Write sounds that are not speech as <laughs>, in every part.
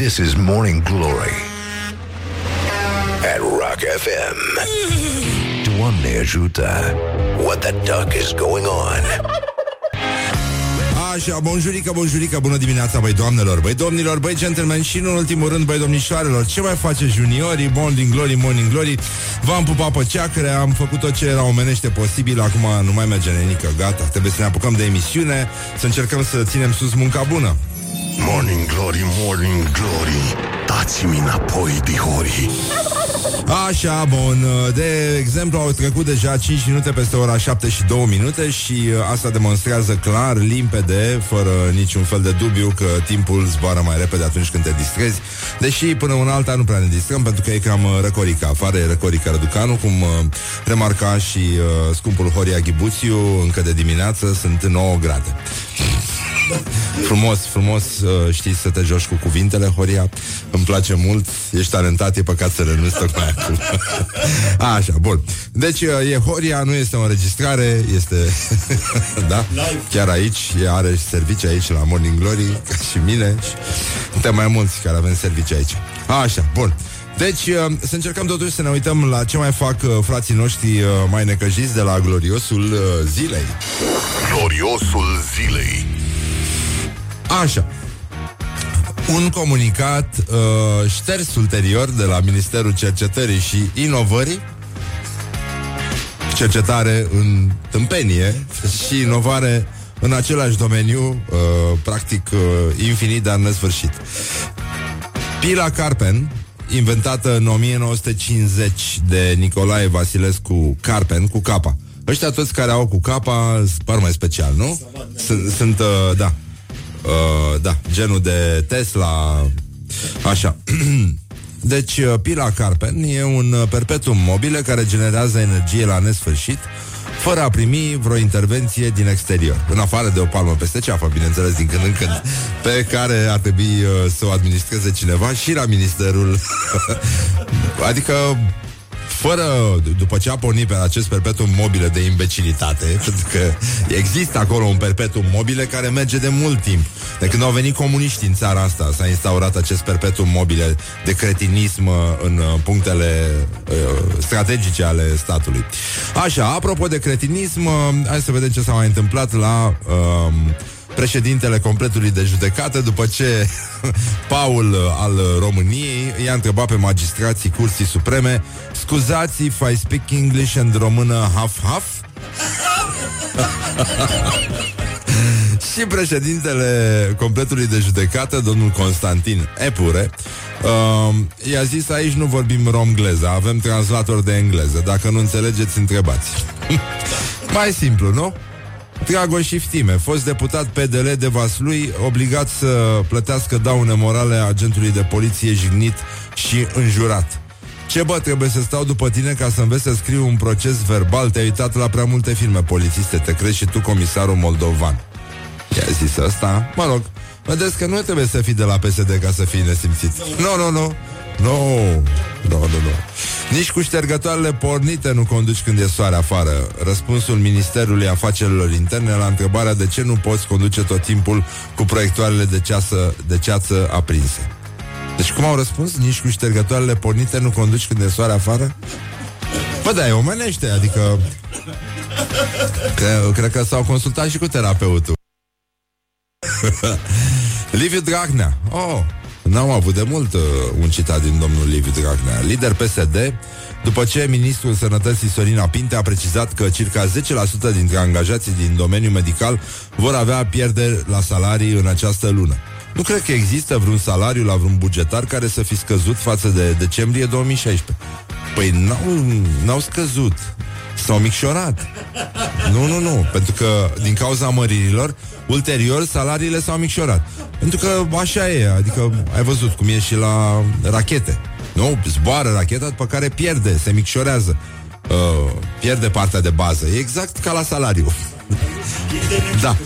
This is Morning Glory at Rock FM. Doamne ajută! What the duck is going on? Așa, bonjurică, bonjurică, bună dimineața, băi doamnelor, băi domnilor, băi gentlemen și, în ultimul rând, băi domnișoarelor. Ce mai face juniorii, morning glory, morning glory? V-am pupat pe ceacre, am făcut tot ce era omenește posibil, acum nu mai merge nenică, gata. Trebuie să ne apucăm de emisiune, să încercăm să ținem sus munca bună. Morning Glory, Morning Glory, dați-mi înapoi, dihori. Așa, bun. De exemplu, au trecut deja 5 minute peste ora 7 și 2 minute și uh, asta demonstrează clar, limpede, fără niciun fel de dubiu că timpul zboară mai repede atunci când te distrezi. Deși până un alta nu prea ne distrăm pentru că e cam uh, răcorica. Afară e răcorica Răducanu, cum uh, remarca și uh, scumpul Horia Ghibuțiu, încă de dimineață sunt 9 grade. Frumos, frumos uh, știi să te joci cu cuvintele, Horia. Îmi place mult, ești talentat, e păcat să renunți tocmai acum. <laughs> Așa, bun. Deci uh, e Horia, nu este o înregistrare, este... <laughs> da? Chiar aici, e, are servicii aici la Morning Glory, ca și mine. Și suntem mai mulți care avem servicii aici. Așa, bun. Deci, uh, să încercăm totuși să ne uităm la ce mai fac uh, frații noștri uh, mai necăjiți de la gloriosul uh, zilei. Gloriosul zilei. Așa. Un comunicat uh, șters ulterior de la Ministerul Cercetării și Inovării cercetare în tâmpenie și inovare în același domeniu, uh, practic uh, infinit, dar nesfârșit. Pila Carpen, inventată în 1950 de Nicolae Vasilescu Carpen, cu capa. Ăștia toți care au cu capa par mai special, nu? Sunt, sunt uh, da, uh, da, genul de Tesla, așa. <clears throat> Deci, uh, pila Carpen e un uh, perpetuum mobile care generează energie la nesfârșit, fără a primi vreo intervenție din exterior. În afară de o palmă peste ceafă, bineînțeles, din când în când, <laughs> pe care ar trebui uh, să o administreze cineva și la ministerul. <laughs> adică fără, d- după ce a pornit pe acest perpetuum mobile de imbecilitate, <laughs> pentru că există acolo un perpetuum mobile care merge de mult timp. De când au venit comuniștii în țara asta, s-a instaurat acest perpetuum mobile de cretinism uh, în uh, punctele uh, strategice ale statului. Așa, apropo de cretinism, uh, hai să vedem ce s-a mai întâmplat la... Uh, președintele completului de judecată după ce <laughs> Paul uh, al României i-a întrebat pe magistrații Curții Supreme scuzați if I speak English and română half-half? <laughs> și președintele completului de judecată, domnul Constantin Epure, uh, i-a zis aici nu vorbim romgleză, avem translator de engleză. Dacă nu înțelegeți, întrebați. <laughs> Mai simplu, nu? Dragoș Iftime, fost deputat PDL de Vaslui, obligat să plătească daune morale agentului de poliție jignit și înjurat. Ce bă, trebuie să stau după tine ca să înveți să scriu un proces verbal? Te-ai uitat la prea multe filme polițiste, te crezi și tu comisarul moldovan. I-a zis asta? Mă rog, vedeți că nu trebuie să fii de la PSD ca să fii nesimțit. Nu, nu, nu. Nu, nu, nu, nu. Nici cu ștergătoarele pornite nu conduci când e soare afară. Răspunsul Ministerului Afacerilor Interne la întrebarea de ce nu poți conduce tot timpul cu proiectoarele de, ceasă, de ceață aprinse. Deci cum au răspuns? Nici cu ștergătoarele pornite nu conduci când e soare afară? Bă, da, e omenește, adică... Cre- cred că s-au consultat și cu terapeutul. <laughs> Liviu Dragnea. Oh, n-am avut de mult uh, un citat din domnul Liviu Dragnea. Lider PSD, după ce ministrul sănătății Sorina Pinte a precizat că circa 10% dintre angajații din domeniul medical vor avea pierderi la salarii în această lună. Nu cred că există vreun salariu la vreun bugetar care să fi scăzut față de decembrie 2016. Păi n-au, n-au scăzut. S-au micșorat. Nu, nu, nu. Pentru că din cauza măririlor, ulterior salariile s-au micșorat. Pentru că așa e. Adică ai văzut cum e și la rachete. Nu? Zboară racheta, după care pierde, se micșorează. Uh, pierde partea de bază. E exact ca la salariu. <laughs> Da,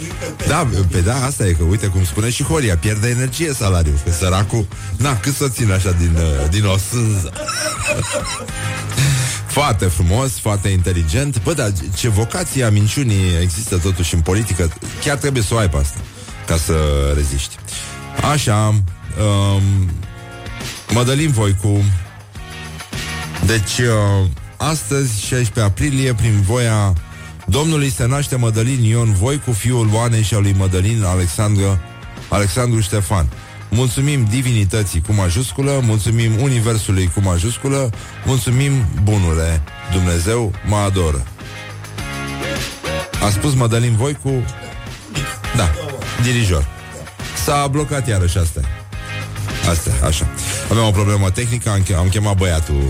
da, pe da, asta e că, uite cum spune și Horia, pierde energie salariul, că săracul, na, cât să țin așa din, uh, din o sânză. <laughs> Foarte frumos, foarte inteligent. Bă, dar ce vocație a minciunii există totuși în politică, chiar trebuie să o ai pe asta, ca să reziști. Așa, um, Mădălin Voicu Deci uh, Astăzi, 16 aprilie, prin voia Domnului se naște Mădălin Ion Voicu, fiul Oanei și al lui Mădălin Alexandru, Alexandru Ștefan. Mulțumim divinității cu majusculă, mulțumim universului cu majusculă, mulțumim bunule, Dumnezeu mă adoră. A spus Mădălin Voicu, da, dirijor. S-a blocat iarăși asta. Asta, așa. Aveam o problemă tehnică, am, am chemat băiatul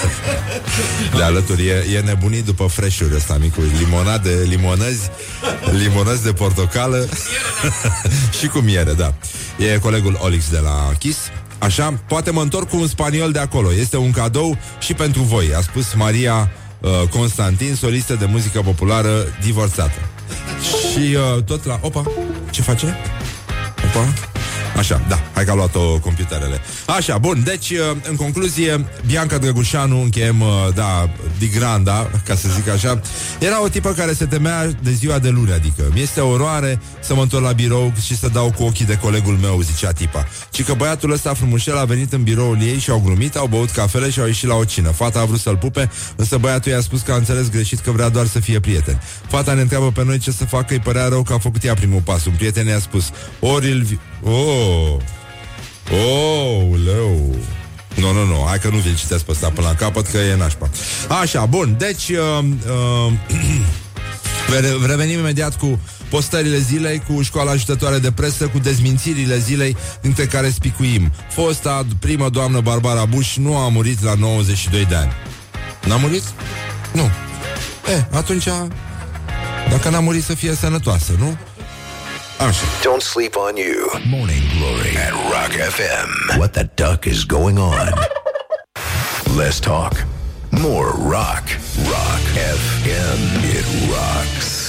<laughs> de alături. E, e nebunit după freșuri ăsta micul. Limonade, limonăzi, limonăzi de portocală <laughs> și cu miere, da. E colegul Olix de la Kiss. Așa, poate mă întorc cu un spaniol de acolo. Este un cadou și pentru voi, a spus Maria uh, Constantin, solistă de muzică populară divorțată. Și uh, tot la... Opa, ce face? Opa, Așa, da, hai că a luat-o computerele. Așa, bun, deci, uh, în concluzie, Bianca Drăgușanu, încheiem, uh, da, Digranda, ca să zic așa, era o tipă care se temea de ziua de luni, adică mi este oroare să mă întorc la birou și să dau cu ochii de colegul meu, zicea tipa. Ci că băiatul ăsta frumușel a venit în biroul ei și au glumit, au băut cafele și au ieșit la o cină. Fata a vrut să-l pupe, însă băiatul i-a spus că a înțeles greșit că vrea doar să fie prieten. Fata ne întreabă pe noi ce să facă, îi părea rău că a făcut ea primul pas. Un prieten i-a spus, ori îl... Oh! Oh, leu! Nu, nu, nu, hai că nu vi-l citesc pe ăsta până la capăt, că e nașpa. Așa, bun, deci... Uh, uh, revenim imediat cu postările zilei, cu școala ajutătoare de presă, cu dezmințirile zilei, dintre care spicuim. Fosta primă doamnă Barbara Bush nu a murit la 92 de ani. N-a murit? Nu. E, atunci, dacă n-a murit să fie sănătoasă, nu? Don't sleep on you. Morning Glory at Rock FM. What the duck is going on? Less talk. More rock. Rock FM. It rocks.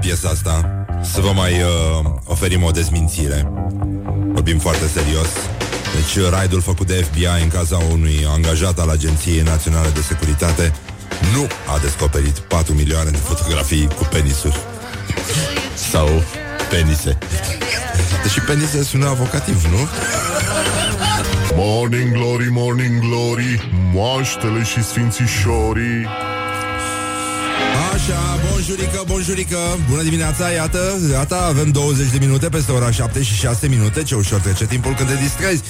Piesa asta Să vă mai uh, oferim o dezmințire. Vorbim foarte serios. Deci uh, raidul făcut de FBI în caza unui angajat al Agenției Naționale de Securitate Nu a descoperit 4 milioane de fotografii cu penisuri. <laughs> Sau penise. Deși penise sună avocativ, nu? Morning glory, morning glory Moaștele și sfințișorii Așa, bonjurică, bonjurică. Bună dimineața, iată, iată Avem 20 de minute peste ora 7 și 6 minute. Ce ușor trece timpul când te distrezi.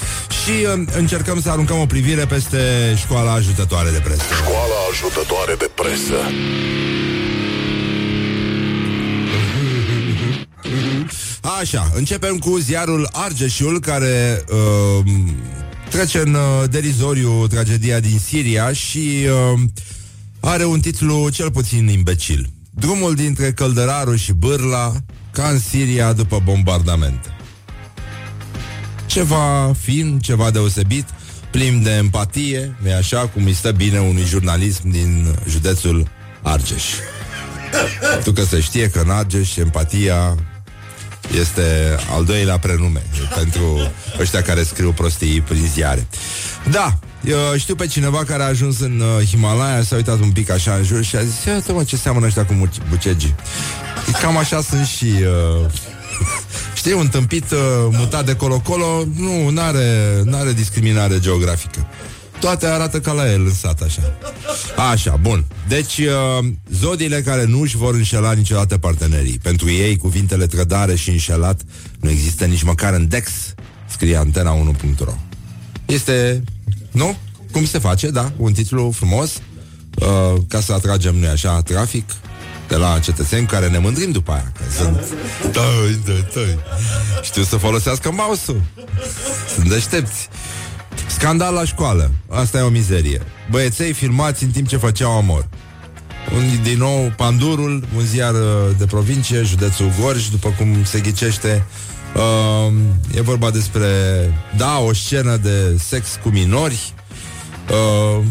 Și uh, încercăm să aruncăm o privire Peste școala ajutătoare de presă. Școala ajutătoare de presă. Așa, începem cu ziarul Argeșul Care uh, trece în uh, derizoriu tragedia din Siria Și... Uh, are un titlu cel puțin imbecil. Drumul dintre Căldăraru și Bârla, ca în Siria după bombardamente. Ceva fin, ceva deosebit, plin de empatie, e așa cum îi stă bine unui jurnalism din județul Argeș. Tu că se știe că în Argeș empatia este al doilea prenume pentru ăștia care scriu prostii prin ziare. Da, eu știu pe cineva care a ajuns în uh, Himalaya, s-a uitat un pic așa în jur și a zis, iată mă ce seamănă ăștia cu bucegii. Cam așa sunt și... Uh, <laughs> știi, un tâmpit uh, mutat de colo-colo, nu, n-are, n-are discriminare geografică. Toate arată ca la el în sat, așa. Așa, bun. Deci, uh, zodiile care nu își vor înșela niciodată partenerii. Pentru ei, cuvintele trădare și înșelat nu există nici măcar în Dex, scrie antena1.ro. Este nu? Cum se face, da? Un titlu frumos uh, Ca să atragem, noi așa, trafic de la cetățeni care ne mândrim după aia că sunt tăi, tăi, tăi. Știu să folosească mouse-ul Sunt deștepți Scandal la școală Asta e o mizerie Băieței filmați în timp ce făceau amor un, Din nou Pandurul Un ziar uh, de provincie Județul Gorj După cum se ghicește Uh, e vorba despre, da, o scenă de sex cu minori, uh,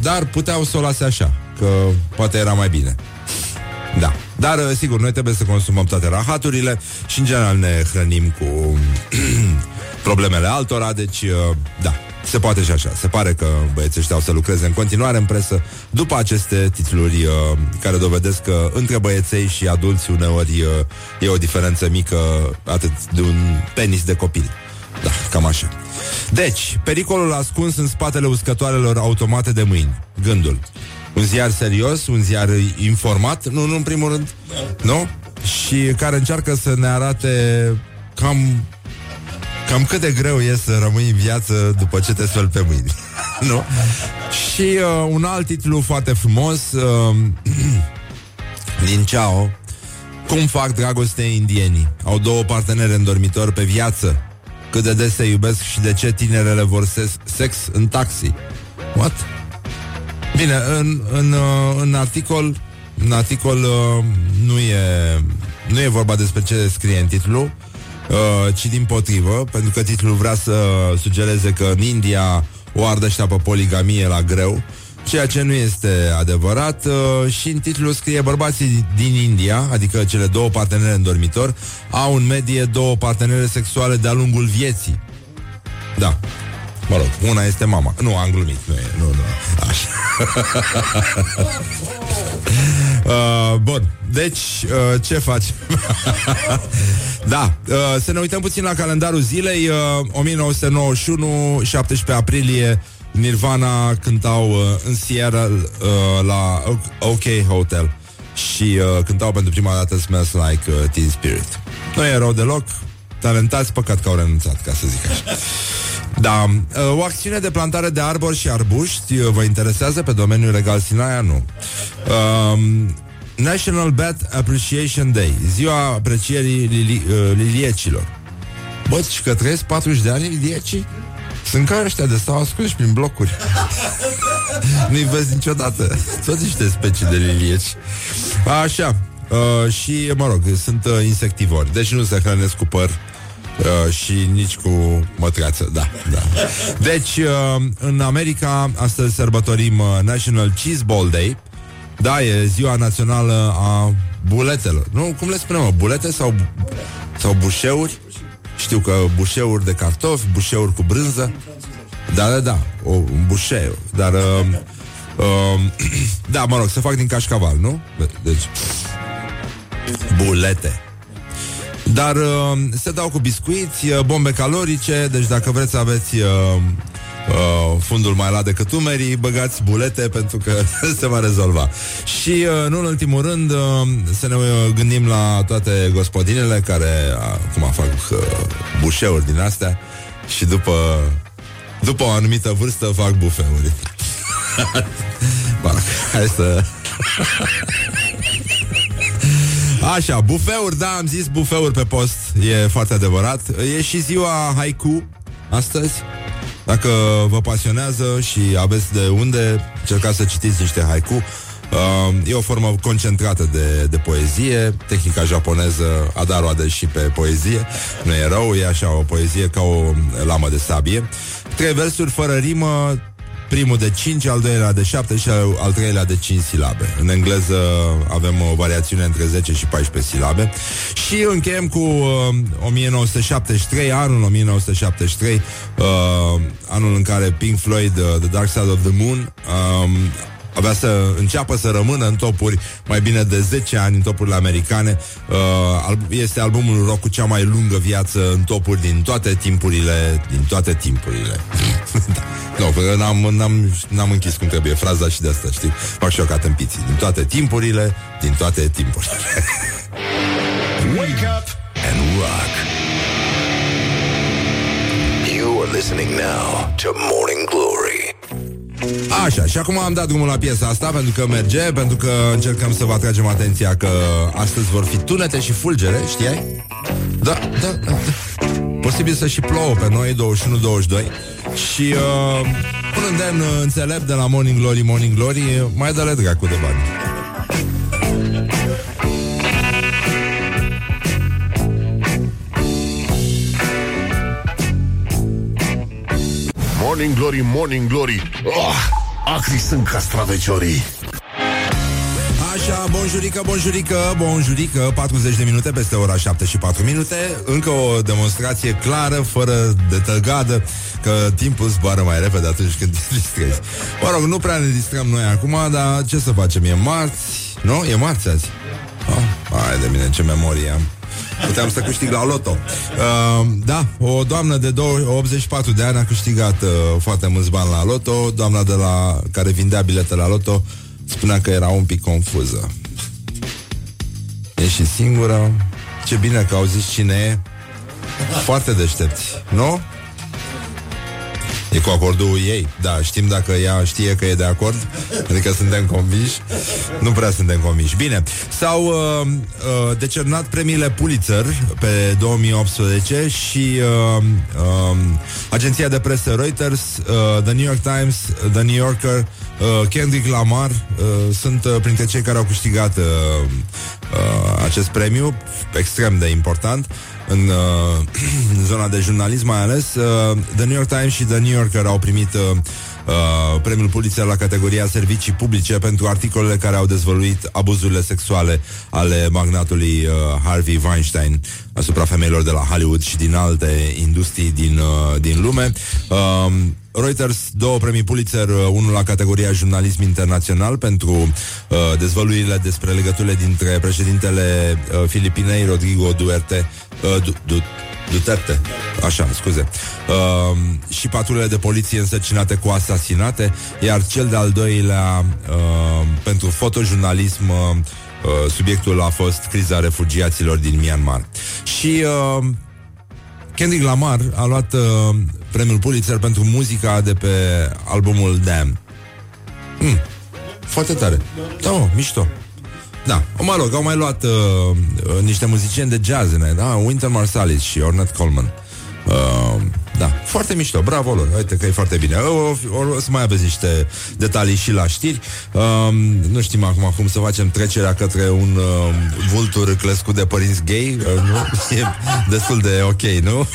dar puteau să o lase așa, că poate era mai bine. Da. Dar, uh, sigur, noi trebuie să consumăm toate rahaturile și, în general, ne hrănim cu <clears throat> problemele altora, deci, uh, da, se poate și așa. Se pare că băieții ăștia au să lucreze în continuare în presă după aceste titluri uh, care dovedesc că între băieței și adulți uneori uh, e o diferență mică atât de un penis de copil. Da, cam așa. Deci, pericolul ascuns în spatele uscătoarelor automate de mâini. Gândul. Un ziar serios, un ziar informat, nu, nu în primul rând, nu? Și care încearcă să ne arate cam cam cât de greu e să rămâi în viață după ce te speli pe mâini. <laughs> nu? Și uh, un alt titlu foarte frumos uh, <clears throat> din Ceao Cum fac dragoste indienii? Au două partenere în dormitor pe viață cât de des se iubesc și de ce tinerele vor sex, sex în taxi. What? Bine, în, în, uh, în articol în articol uh, nu e nu e vorba despre ce scrie în titlu, uh, ci din potrivă, pentru că titlul vrea să sugereze că în India o ardă pe poligamie la greu ceea ce nu este adevărat uh, și în titlul scrie bărbații din India, adică cele două partenere în dormitor, au în medie două partenere sexuale de-a lungul vieții. Da. Mă rog, una este mama. Nu, am glumit. Nu, e, nu, nu. Așa. <laughs> uh, bun. Deci, uh, ce faci? <laughs> da, uh, să ne uităm puțin la calendarul zilei. Uh, 1991, 17 aprilie, Nirvana cântau uh, în Sierra uh, la OK Hotel și uh, cântau pentru prima dată Smells Like uh, Teen Spirit. Nu erau deloc talentați, păcat că au renunțat, ca să zic așa. Da, uh, o acțiune de plantare de arbori și arbuști uh, vă interesează pe domeniul legal Sinaia? Nu. Uh, National Bat Appreciation Day, ziua aprecierii lili- uh, liliecilor. Bă, și că trăiesc 40 de ani liliecii? Sunt ca ăștia de stau ascunși prin blocuri <laughs> Nu-i vezi niciodată Tot niște specii de lilieci Așa uh, Și, mă rog, sunt uh, insectivori Deci nu se hrănesc cu păr Uh, și nici cu mătreață, da, da. Deci, uh, în America, astăzi sărbătorim uh, National Cheese Ball Day. Da, e ziua națională a buletelor. Nu, cum le spunem, mă, bulete sau, sau bușeuri? Știu că bușeuri de cartofi, bușeuri cu brânză. Da, da, da, o, un bușeu. Dar, uh, uh, <clears throat> da, mă rog, se fac din cașcaval, nu? Deci, bulete. Dar uh, se dau cu biscuiți, uh, bombe calorice, deci dacă vreți să aveți uh, uh, fundul mai lat decât umerii, băgați bulete pentru că <laughs> se va rezolva. Și, uh, nu în ultimul rând, uh, să ne uh, gândim la toate gospodinele care acum fac uh, bușeuri din astea și după, după o anumită vârstă fac bufeuri. <laughs> Bă, hai să... <laughs> Așa, bufeuri, da, am zis bufeuri pe post E foarte adevărat E și ziua haiku astăzi Dacă vă pasionează și aveți de unde Încercați să citiți niște haiku. Uh, E o formă concentrată de, de poezie. Tehnica japoneză a roade și pe poezie. Nu e rău, e așa o poezie ca o lamă de sabie. Trei versuri fără rimă Primul de 5, al doilea de 7 și al treilea de 5 silabe. În engleză avem o variațiune între 10 și 14 silabe. Și încheiem cu uh, 1973, anul 1973, uh, anul în care Pink Floyd, uh, The Dark Side of the Moon, um, avea să înceapă să rămână în topuri mai bine de 10 ani în topurile americane. Uh, este albumul rock cu cea mai lungă viață în topuri din toate timpurile, din toate timpurile. <laughs> da. Nu, no, n-am, n-am, n-am închis cum trebuie fraza și de asta, știi? Fac și eu ca tâmpiții. Din toate timpurile, din toate timpurile. <laughs> Wake up and rock. You are listening now to Morning Glory. Așa, și acum am dat drumul la piesa asta pentru că merge, pentru că încercăm să vă atragem atenția că astăzi vor fi tunete și fulgere, știai? Da, da, da. da. Posibil să și plouă pe noi 21-22 și uh, un îndemn înțelept de la Morning Glory, Morning Glory, mai dă-le dracu de bani. Morning Glory, Morning Glory. Oh, Acri sunt castraveciorii. Așa, bonjurică, bonjurică, bonjurică 40 de minute peste ora 7 și 4 minute. Încă o demonstrație clară, fără de tăgadă Că timpul zboară mai repede atunci când te distrezi. Mă rog, nu prea ne distrăm noi acum Dar ce să facem, e marți Nu? E marți azi. Oh, Hai de mine, ce memorie am Puteam să câștig la loto. Uh, Da, o doamnă de 84 de ani A câștigat uh, foarte mulți bani la loto. Doamna de la care vindea bilete la loto Spunea că era un pic confuză. E și singură. Ce bine că au zis cine e. Foarte deștepți, nu? E cu acordul ei, da, știm dacă ea știe că e de acord Adică suntem convinși. Nu prea suntem convinși. Bine, s-au uh, uh, decernat premiile Pulitzer Pe 2018 Și uh, uh, Agenția de presă Reuters uh, The New York Times The New Yorker uh, Kendrick Lamar uh, Sunt uh, printre cei care au câștigat uh, uh, Acest premiu Extrem de important în uh, <clears throat> zona de jurnalism mai ales. Uh, The New York Times și The New Yorker au primit uh, uh, premiul Pulitzer la categoria servicii publice pentru articolele care au dezvăluit abuzurile sexuale ale magnatului uh, Harvey Weinstein asupra femeilor de la Hollywood și din alte industrii din, uh, din lume. Uh, Reuters, două premii Pulitzer, uh, unul la categoria jurnalism internațional pentru uh, dezvăluirile despre legăturile dintre președintele uh, Filipinei, Rodrigo Duerte, uh, du, du, Duterte, așa, scuze uh, Și patrulele de poliție însărcinate cu asasinate Iar cel de-al doilea uh, Pentru fotojurnalism uh, uh, Subiectul a fost criza refugiaților din Myanmar Și uh, Kendrick Lamar a luat uh, premiul Pulitzer pentru muzica de pe albumul Damn. Mm, foarte tare. Da, mă, mișto. Da, mă rog, au mai luat uh, uh, niște muzicieni de jazz în da? Winter Marsalis și Ornette Coleman. Uh, da, foarte mișto, bravo lor Uite că e foarte bine o, o, o să mai aveți niște detalii și la știri uh, Nu știm acum cum să facem trecerea Către un uh, vultur crescut de părinți gay uh, nu? <laughs> E destul de ok, nu?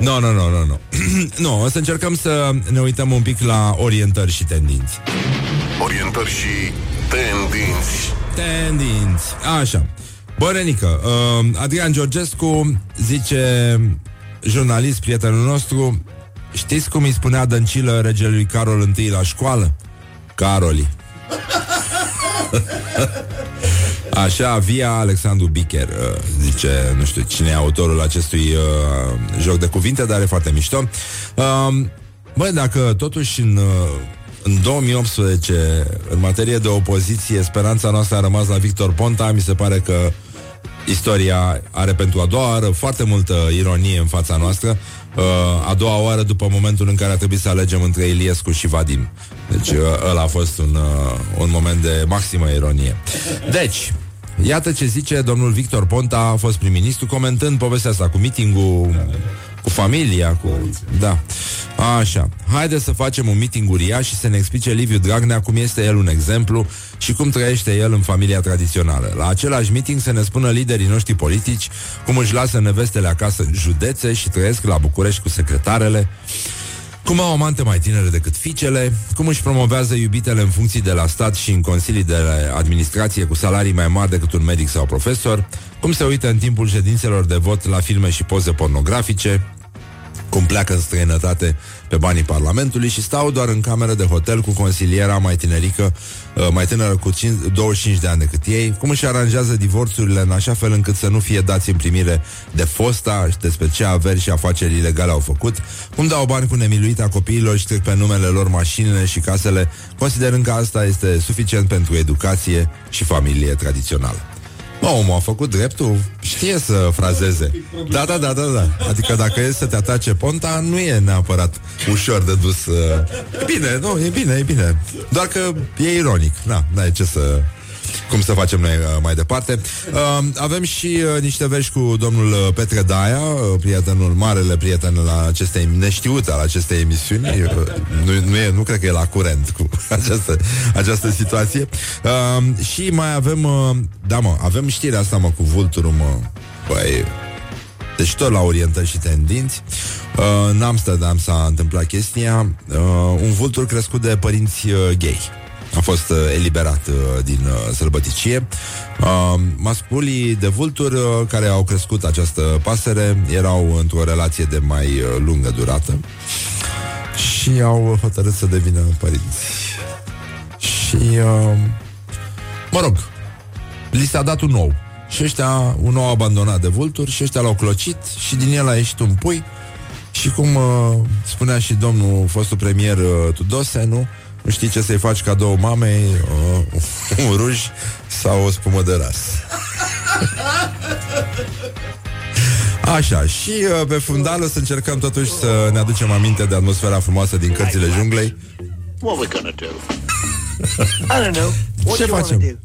Nu, nu, nu, nu Nu, o să încercăm să ne uităm un pic la orientări și tendinți Orientări și tendinți Tendinți, așa Bă, Renică, uh, Adrian Georgescu zice jurnalist, prietenul nostru, știți cum îi spunea Dăncilă regelui Carol I la școală? Caroli. <laughs> Așa, via Alexandru Bicher uh, Zice, nu știu cine e autorul acestui uh, joc de cuvinte Dar e foarte mișto uh, Băi, dacă totuși în, uh, în 2018 În materie de opoziție Speranța noastră a rămas la Victor Ponta Mi se pare că Istoria are pentru a doua oară foarte multă ironie în fața noastră. Uh, a doua oară după momentul în care a trebuit să alegem între Iliescu și Vadim. Deci uh, ăla a fost un, uh, un moment de maximă ironie. Deci, iată ce zice domnul Victor Ponta, a fost prim-ministru, comentând povestea asta cu mitingul cu familia, cu... Da. Așa. Haide să facem un meeting uriaș și să ne explice Liviu Dragnea cum este el un exemplu și cum trăiește el în familia tradițională. La același meeting să ne spună liderii noștri politici cum își lasă nevestele acasă în județe și trăiesc la București cu secretarele, cum au amante mai tinere decât fiicele, cum își promovează iubitele în funcții de la stat și în consilii de administrație cu salarii mai mari decât un medic sau profesor, cum se uită în timpul ședințelor de vot la filme și poze pornografice, cum pleacă în străinătate pe banii Parlamentului și stau doar în cameră de hotel cu consiliera mai tinerică, uh, mai tânără cu 5, 25 de ani decât ei, cum își aranjează divorțurile în așa fel încât să nu fie dați în primire de fosta și despre ce averi și afaceri ilegale au făcut, cum dau bani cu nemiluita copiilor și trec pe numele lor mașinile și casele, considerând că asta este suficient pentru educație și familie tradițională. Mă, omul a făcut dreptul, știe să frazeze. Da, da, da, da, da. Adică dacă e să te atace Ponta, nu e neapărat ușor de dus. Uh... E bine, nu, e bine, e bine. Doar că e ironic. Na, n-ai ce să cum să facem noi uh, mai departe. Uh, avem și uh, niște vești cu domnul uh, Petre Daia, uh, prietenul, marele prieten la acestei neștiute al acestei emisiuni. Uh, nu, nu, e, nu cred că e la curent cu <laughs> această, această situație. Uh, și mai avem, uh, da mă, avem știrea asta mă cu vulturul, mă. Băi, deci tot la orientări și tendinți uh, În Amsterdam s-a întâmplat chestia uh, Un vultur crescut de părinți uh, gay a fost uh, eliberat uh, din uh, sălbăticie. Uh, masculii de vulturi uh, care au crescut această pasăre erau într-o relație de mai uh, lungă durată și au hotărât să devină părinți. Și, uh, mă rog, li s-a dat un nou. Și ăștia, un nou abandonat de vulturi și ăștia l-au clocit și din el a ieșit un pui și cum uh, spunea și domnul fostul premier uh, Tudose, nu? Nu știi ce să-i faci cadou mamei uh, Un ruj Sau o spumă de ras Așa, și uh, pe fundal o să încercăm totuși să ne aducem aminte de atmosfera frumoasă din cărțile junglei. What we gonna do? I don't know. What Ce facem?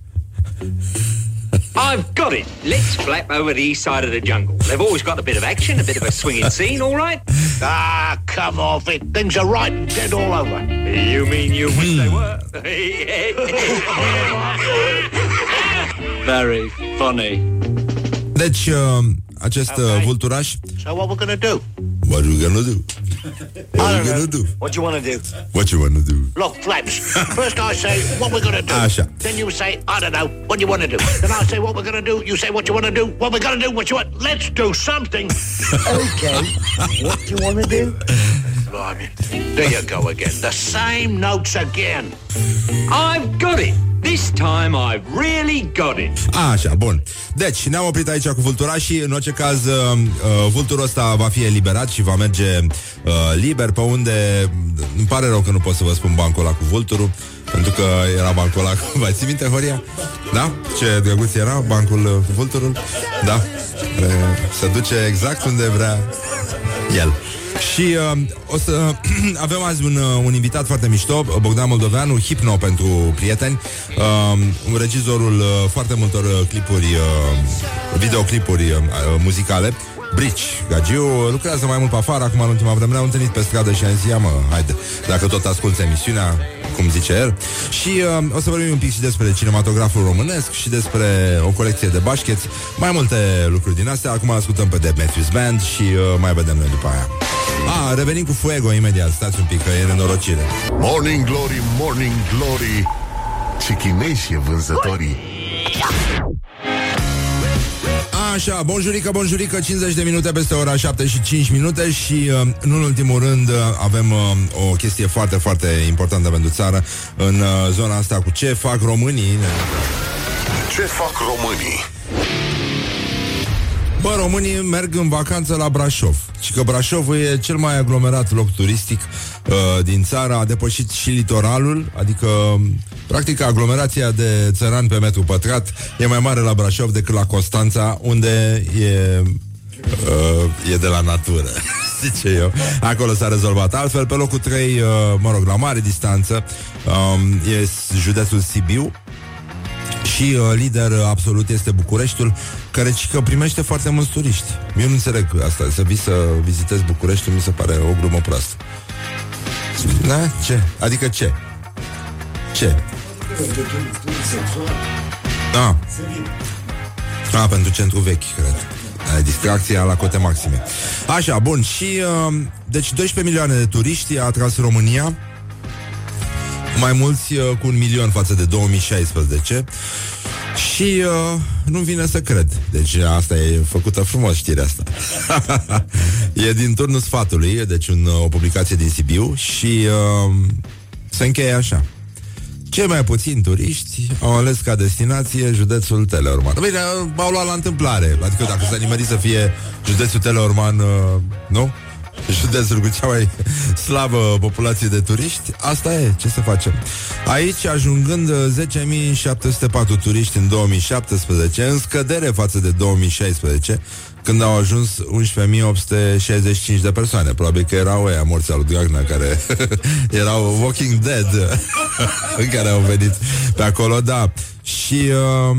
Do? I've got it. Let's flap over the east side of the jungle. They've always got a bit of action, a bit of a swinging <laughs> scene, all right? Ah, come off it. Things are right dead all over. You mean you wish they were? <laughs> Very funny. Deci, uh, acest uh, okay. vulturaș... So what we're gonna do? What are we gonna do? What are we gonna do? What you wanna do? What you wanna do? Look, Flaps, first I say what we're gonna do. Așa. Then you say, I don't know, what you wanna do. Then I say what we're gonna do. You say what you wanna do. What we're gonna do, what you want. Let's do something. okay. What do you wanna do? Blimey. There you go again. The same notes again. I've got it. This time I've really got it. Așa, bun. Deci, ne-am oprit aici cu vulturașii. În orice caz, uh, uh, vulturul ăsta va fi eliberat și va merge uh, liber pe unde... Îmi pare rău că nu pot să vă spun bancul ăla cu vulturul, pentru că era bancul ăla... <laughs> Vă ții minte, Horia? Da? Ce drăguț era bancul uh, cu vulturul? Da? Se duce exact unde vrea el. Și uh, o să uh, <clears throat> avem azi un, uh, un invitat foarte mișto, Bogdan Moldoveanu, Hipno pentru prieteni, uh, regizorul uh, foarte multor uh, clipuri, uh, videoclipuri uh, muzicale. Brici, Gagiu lucrează mai mult pe afară Acum în ultima vreme l-am întâlnit pe stradă Și am zis, ia mă, haide, dacă tot asculti emisiunea Cum zice el Și uh, o să vorbim un pic și despre cinematograful românesc Și despre o colecție de bașcheți Mai multe lucruri din astea Acum ascultăm pe Demetrius Band Și uh, mai vedem noi după aia a, revenim cu Fuego imediat, stați un pic, că e nenorocire. Morning Glory, Morning Glory, ce chinezi e vânzătorii. Așa, bonjurică, bonjurică, 50 de minute peste ora 7 și 5 minute și, uh, în ultimul rând, uh, avem uh, o chestie foarte, foarte importantă pentru țară în zona asta cu ce fac românii. Ce fac românii? Bă, românii merg în vacanță la Brașov Și că Brașov e cel mai aglomerat loc turistic uh, din țară A depășit și litoralul Adică, practic, aglomerația de țăran pe metru pătrat E mai mare la Brașov decât la Constanța Unde e Uh, e de la natură, <laughs> zice eu. Acolo s-a rezolvat. Altfel, pe locul 3, uh, mă rog, la mare distanță, um, e județul Sibiu, și uh, lider absolut este Bucureștiul, care și că primește foarte mulți turiști. Eu nu înțeleg asta, să vii să vizitezi Bucureștiul, mi se pare o glumă proastă. Da? Ce? Adică ce? Ce? Da. A, pentru centru vechi, cred. Distracția la cote maxime. Așa, bun. Și, uh, deci, 12 milioane de turiști a atras România mai mulți uh, cu un milion față de 2016 și uh, nu vine să cred. Deci asta e făcută frumos știrea asta. <laughs> e din turnul sfatului, deci un, o publicație din Sibiu și uh, se încheie așa. Cei mai puțini turiști au ales ca destinație județul Teleorman. Bine, au luat la întâmplare. Adică dacă s-a nimerit să fie județul Teleorman, uh, nu? județul cu cea mai slabă populație de turiști, asta e, ce să facem. Aici, ajungând 10.704 turiști în 2017, în scădere față de 2016, când au ajuns 11.865 de persoane. Probabil că erau ăia morți al lui Dragnea care <laughs> erau Walking Dead <laughs> care au venit pe acolo, da. Și uh,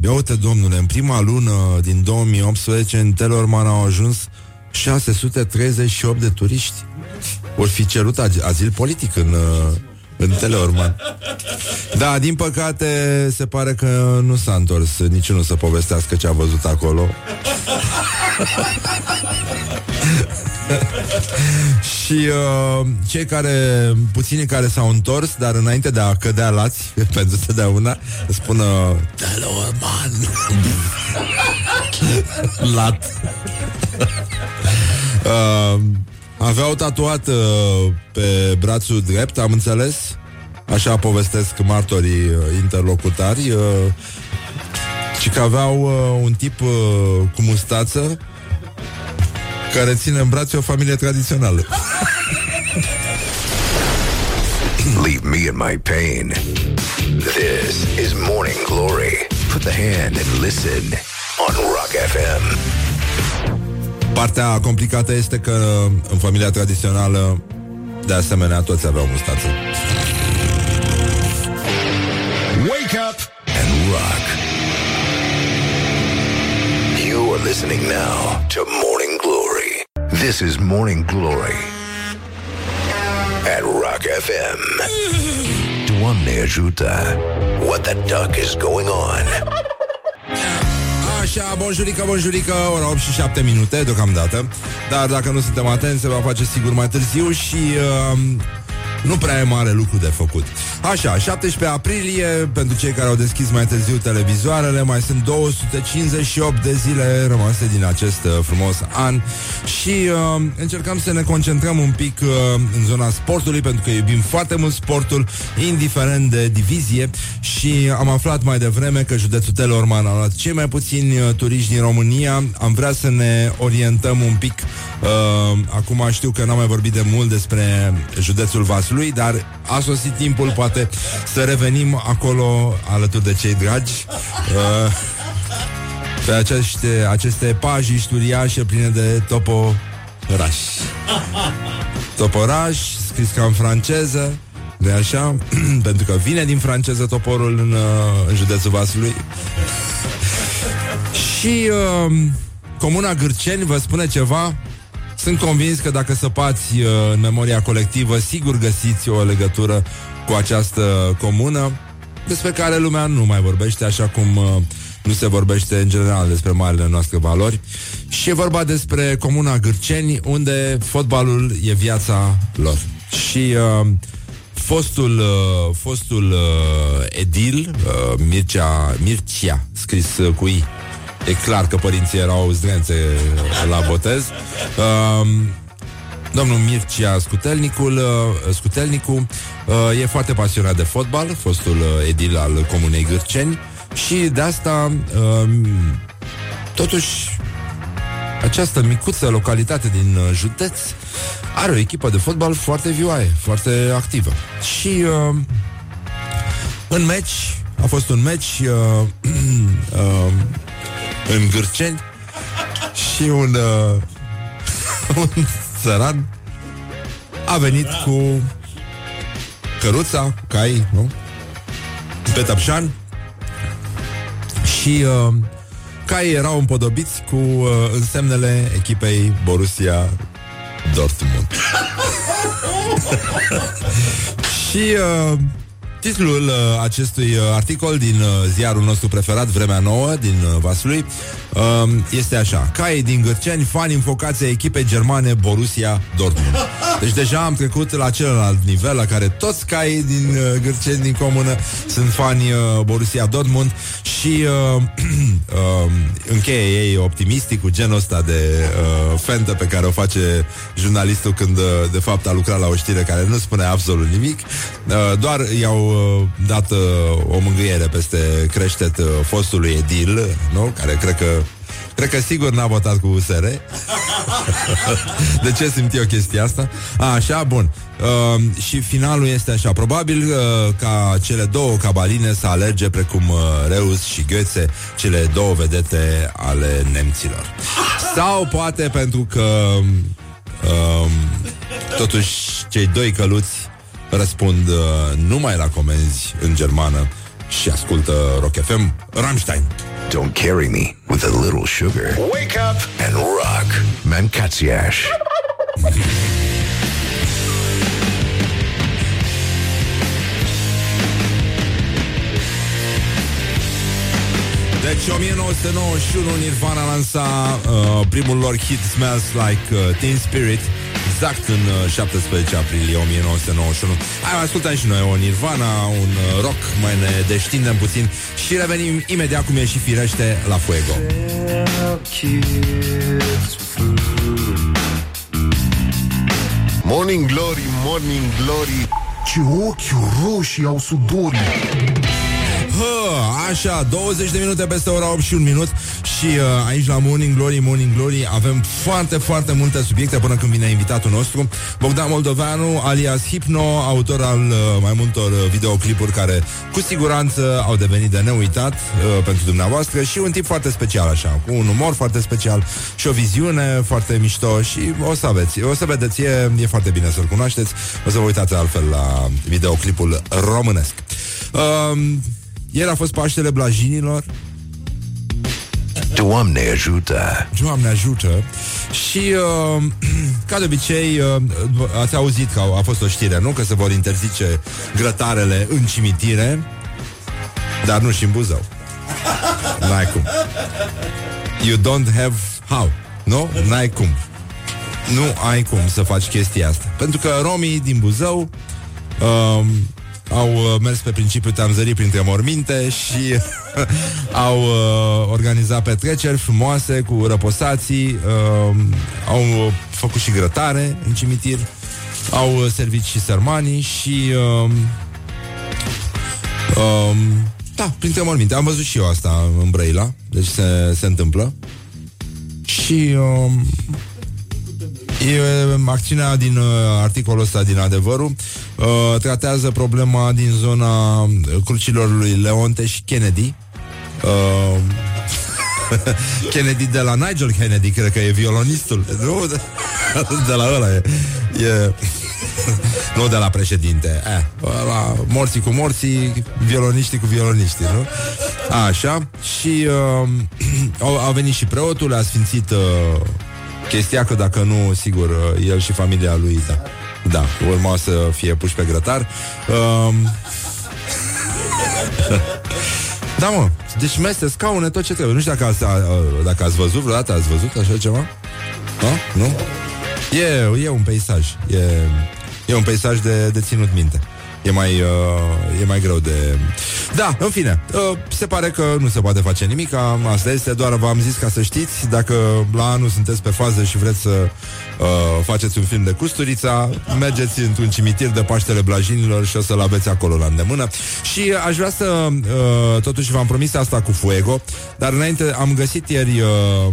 ia uite, domnule, în prima lună din 2018 în Telorman au ajuns 638 de turiști vor fi cerut azil politic în, uh, în Teleorman. Da, din păcate, se pare că nu s-a întors niciunul să povestească ce a văzut acolo. <laughs> și uh, cei care, puținii care s-au întors, dar înainte de a cădea lați, <laughs> pentru totdeauna, spună Teleorman <laughs> Lat uh, Aveau tatuat uh, pe brațul drept, am înțeles. Așa povestesc martorii uh, interlocutari uh, Și că aveau uh, un tip uh, cu mustață Care ține în brațe o familie tradițională. <laughs> Leave me in my pain. This is Morning Glory. Put the hand and listen On Rock FM Partea complicată este că în familia tradițională de asemenea toți aveau mustață. Wake up and rock. You are listening now to Morning Glory. This is Morning Glory at Rock FM. Doamne ajută. What the duck is going on? Așa, bonjurică, bonjurică, ora 8 și 7 minute deocamdată. Dar dacă nu suntem atenți, se va face sigur mai târziu și... Uh, nu prea e mare lucru de făcut. Așa, 17 aprilie, pentru cei care au deschis mai târziu televizoarele, mai sunt 258 de zile rămase din acest uh, frumos an și uh, încercăm să ne concentrăm un pic uh, în zona sportului, pentru că iubim foarte mult sportul, indiferent de divizie și am aflat mai devreme că județul Telorman a luat cei mai puțini uh, turiști din România. Am vrea să ne orientăm un pic. Uh, acum știu că n-am mai vorbit de mult despre județul Vaslui, dar a sosit timpul poate să revenim acolo alături de cei dragi. Uh, pe aceste, aceste paji uriașe pline de toporaș. Toporaș, scris ca în franceză, de așa? <clears throat> Pentru că vine din franceză toporul în, uh, în județul Vaslui. Și uh, Comuna Gârceni vă spune ceva sunt convins că dacă săpați uh, în memoria colectivă, sigur găsiți o legătură cu această comună, despre care lumea nu mai vorbește, așa cum uh, nu se vorbește în general despre marile noastre valori. Și e vorba despre comuna Gârceni, unde fotbalul e viața lor. Și uh, fostul, uh, fostul uh, edil, uh, Mircea, Mircea, scris uh, cu I, E clar că părinții erau zdrențe la botez. Uh, domnul Mircea Scutelnicul, uh, Scutelnicu uh, e foarte pasionat de fotbal, fostul uh, edil al Comunei Gârceni și de asta uh, totuși această micuță localitate din uh, județ are o echipă de fotbal foarte vioaie, foarte activă. Și uh, în meci, a fost un meci uh, <clears throat> uh, în Gârceni și un, uh, <laughs> un țăran a venit cu căruța, cai, nu? Pe Tăpșan și uh, caii erau împodobiți cu uh, însemnele echipei Borussia Dortmund. <laughs> și uh, Titlul uh, acestui uh, articol din uh, ziarul nostru preferat, Vremea Nouă, din uh, Vaslui, uh, este așa. Cai din Gârceni, fani înfocați a echipei germane Borussia Dortmund. Deci deja am trecut la celălalt nivel, la care toți caii din uh, Gârceni, din comună, sunt fani uh, Borussia Dortmund și uh, <clears throat> uh, încheie ei optimistic cu genul ăsta de uh, fentă pe care o face jurnalistul când, uh, de fapt, a lucrat la o știre care nu spune absolut nimic. Uh, doar i-au uh, dat uh, o mângâiere peste creștet uh, fostului Edil, nu? care cred că Cred că sigur n-a votat cu USR De ce simt eu chestia asta? A, așa, bun uh, Și finalul este așa Probabil uh, ca cele două cabaline Să alerge precum uh, Reus și Goethe Cele două vedete ale nemților Sau poate pentru că uh, Totuși Cei doi căluți răspund uh, numai la comenzi în germană și ascultă Rock FM Rammstein. Don't carry me with a little sugar. Wake up and rock. Mancațiaș. Deci 1991 Nirvana lansa uh, primul lor hit Smells Like uh, Teen Spirit exact în uh, 17 aprilie 1991. Hai, ascultăm și noi o Nirvana, un uh, rock, mai ne deștindem puțin și revenim imediat cum e și firește la Fuego. Morning Glory, Morning Glory Ce ochi roșii au sudorii Hă, așa, 20 de minute peste ora 8 și un minut Și uh, aici la Morning Glory, Morning Glory Avem foarte, foarte multe subiecte Până când vine invitatul nostru. Bogdan Moldoveanu, alias Hipno Autor al uh, mai multor uh, videoclipuri Care cu siguranță au devenit de neuitat uh, Pentru dumneavoastră Și un tip foarte special așa Cu un umor foarte special Și o viziune foarte mișto Și o să aveți, o să vedeți E, e foarte bine să-l cunoașteți. O să vă uitați altfel la videoclipul românesc. Uh, ieri a fost Paștele Blajinilor. Doamne ajută! Doamne ajută! Și uh, <clears throat> ca de obicei uh, Ați auzit că a fost o știre, nu? Că se vor interzice grătarele în cimitire Dar nu și în Buzău. <laughs> N-ai cum. You don't have how Nu? N-ai cum. Nu ai cum să faci chestia asta. Pentru că romii din Buzău uh, au uh, mers pe principiu te-am zărit printre morminte și <laughs> au uh, organizat petreceri frumoase cu răposații, uh, au făcut și grătare în cimitir, au uh, servit și sărmanii și uh, uh, da, printre morminte. Am văzut și eu asta în Brăila, deci se, se întâmplă. Și uh, E acțiunea din uh, articolul ăsta din adevărul uh, tratează problema din zona uh, crucilor lui Leonte și Kennedy. Uh, <laughs> Kennedy de la Nigel Kennedy, cred că e violonistul. Nu, de, <laughs> de la ăla e. e <laughs> nu de la președinte. Eh, la morții cu morții, violoniștii cu violoniștii, nu? Așa. Și <clears throat> uh, a venit și preotul, a sfințit uh, chestia că dacă nu, sigur, uh, el și familia lui, da, da urma să fie puși pe grătar. Um... <laughs> da, mă, deci mese, scaune, tot ce trebuie. Nu știu dacă ați, dacă ați văzut vreodată, ați văzut așa ceva? Da? Nu? E, e un peisaj. E, e un peisaj de, de ținut minte. E mai, uh, e mai greu de... Da, în fine, uh, se pare că nu se poate face nimic, asta este, doar v-am zis ca să știți, dacă la anul sunteți pe fază și vreți să uh, faceți un film de Custurița, mergeți într-un cimitir de Paștele Blajinilor și o să-l aveți acolo la îndemână. Și aș vrea să, uh, totuși v-am promis asta cu Fuego, dar înainte am găsit ieri, uh,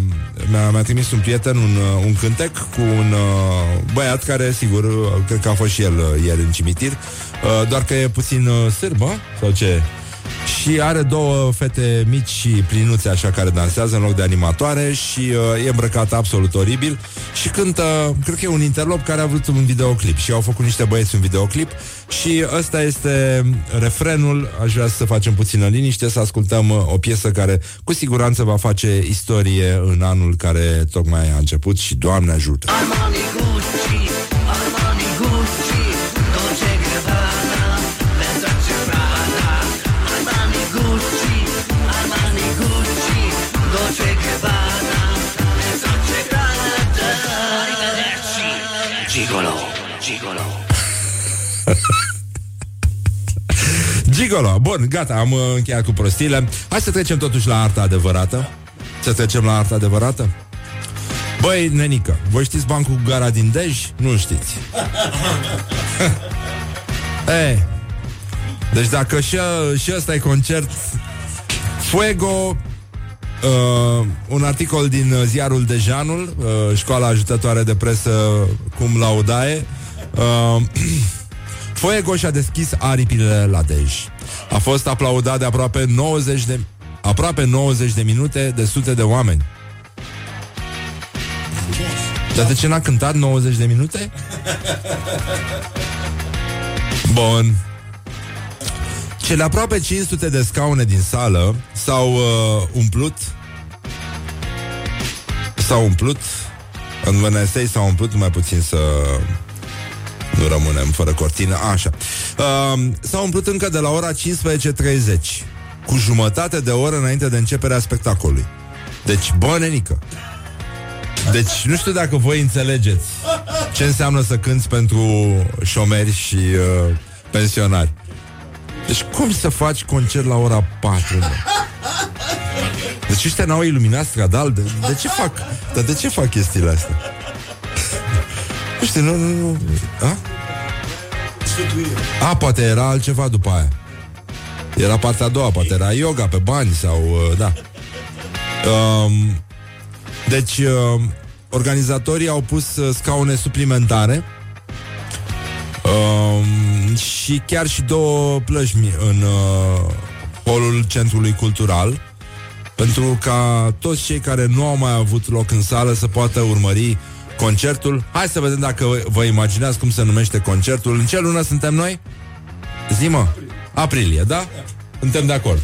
mi-a, mi-a trimis un prieten un, uh, un cântec cu un uh, băiat care, sigur, uh, cred că a fost și el uh, ieri în cimitir, uh, doar că e puțin uh, sârbă, sau ce? Și are două fete mici și plinuțe așa care dansează în loc de animatoare și uh, e îmbrăcat absolut oribil și cântă, cred că e un interlop care a vrut un videoclip și au făcut niște băieți un videoclip și ăsta este refrenul, aș vrea să facem puțină liniște, să ascultăm uh, o piesă care cu siguranță va face istorie în anul care tocmai a început și Doamne ajută! Armani Gucci, Armani gigolo. <laughs> Gigolo. Bun, gata, am uh, încheiat cu prostiile. Hai să trecem totuși la arta adevărată. Să trecem la arta adevărată? Băi, nenică, voi știți bancul Gara din Dej? Nu știți. <laughs> Ei, deci dacă și, și ăsta e concert Fuego Uh, un articol din uh, ziarul Dejanul, uh, școala ajutătoare de presă cum laudae. Uh, <clears throat> Fuego și-a deschis aripile la Dej. A fost aplaudat de aproape 90 de aproape 90 de minute de sute de oameni. Dar de ce n-a cântat 90 de minute? <laughs> Bun. Cele aproape 500 de scaune din sală s-au uh, umplut S-au umplut În VNSA s-au umplut mai puțin să nu rămânem fără cortină Așa uh, S-au umplut încă de la ora 15.30 cu jumătate de oră înainte de începerea spectacolului. Deci, bă, nenică. Deci, nu știu dacă voi înțelegeți ce înseamnă să cânți pentru șomeri și uh, pensionari. Deci, cum să faci concert la ora 4? Bă? Deci ăștia n-au iluminat stradal? De, de ce fac? Dar de ce fac chestiile astea? <laughs> Nu știu, nu, nu, nu. A? A, poate era altceva după aia. Era partea a doua, poate era yoga pe bani sau, uh, da. Um, deci, uh, organizatorii au pus uh, scaune suplimentare um, și chiar și două plășmi în uh, holul centrului cultural pentru ca toți cei care nu au mai avut loc în sală să poată urmări concertul. Hai să vedem dacă vă imaginați cum se numește concertul. În ce lună suntem noi? Zimă? Aprilie, da? Suntem de acord.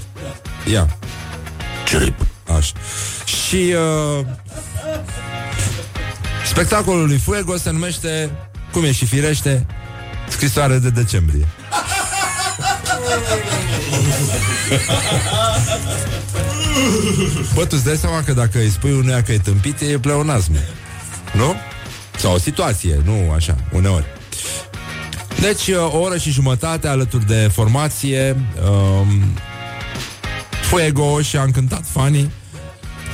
Ia. Cirip. Așa. Și uh, spectacolul lui Fuego se numește, cum e și firește, scrisoare de decembrie. Bă, tu îți dai seama că dacă îi spui unuia că e tâmpit, e pleonasm. Nu? Sau o situație, nu așa, uneori. Deci, o oră și jumătate alături de formație um, Fuego și-a încântat fanii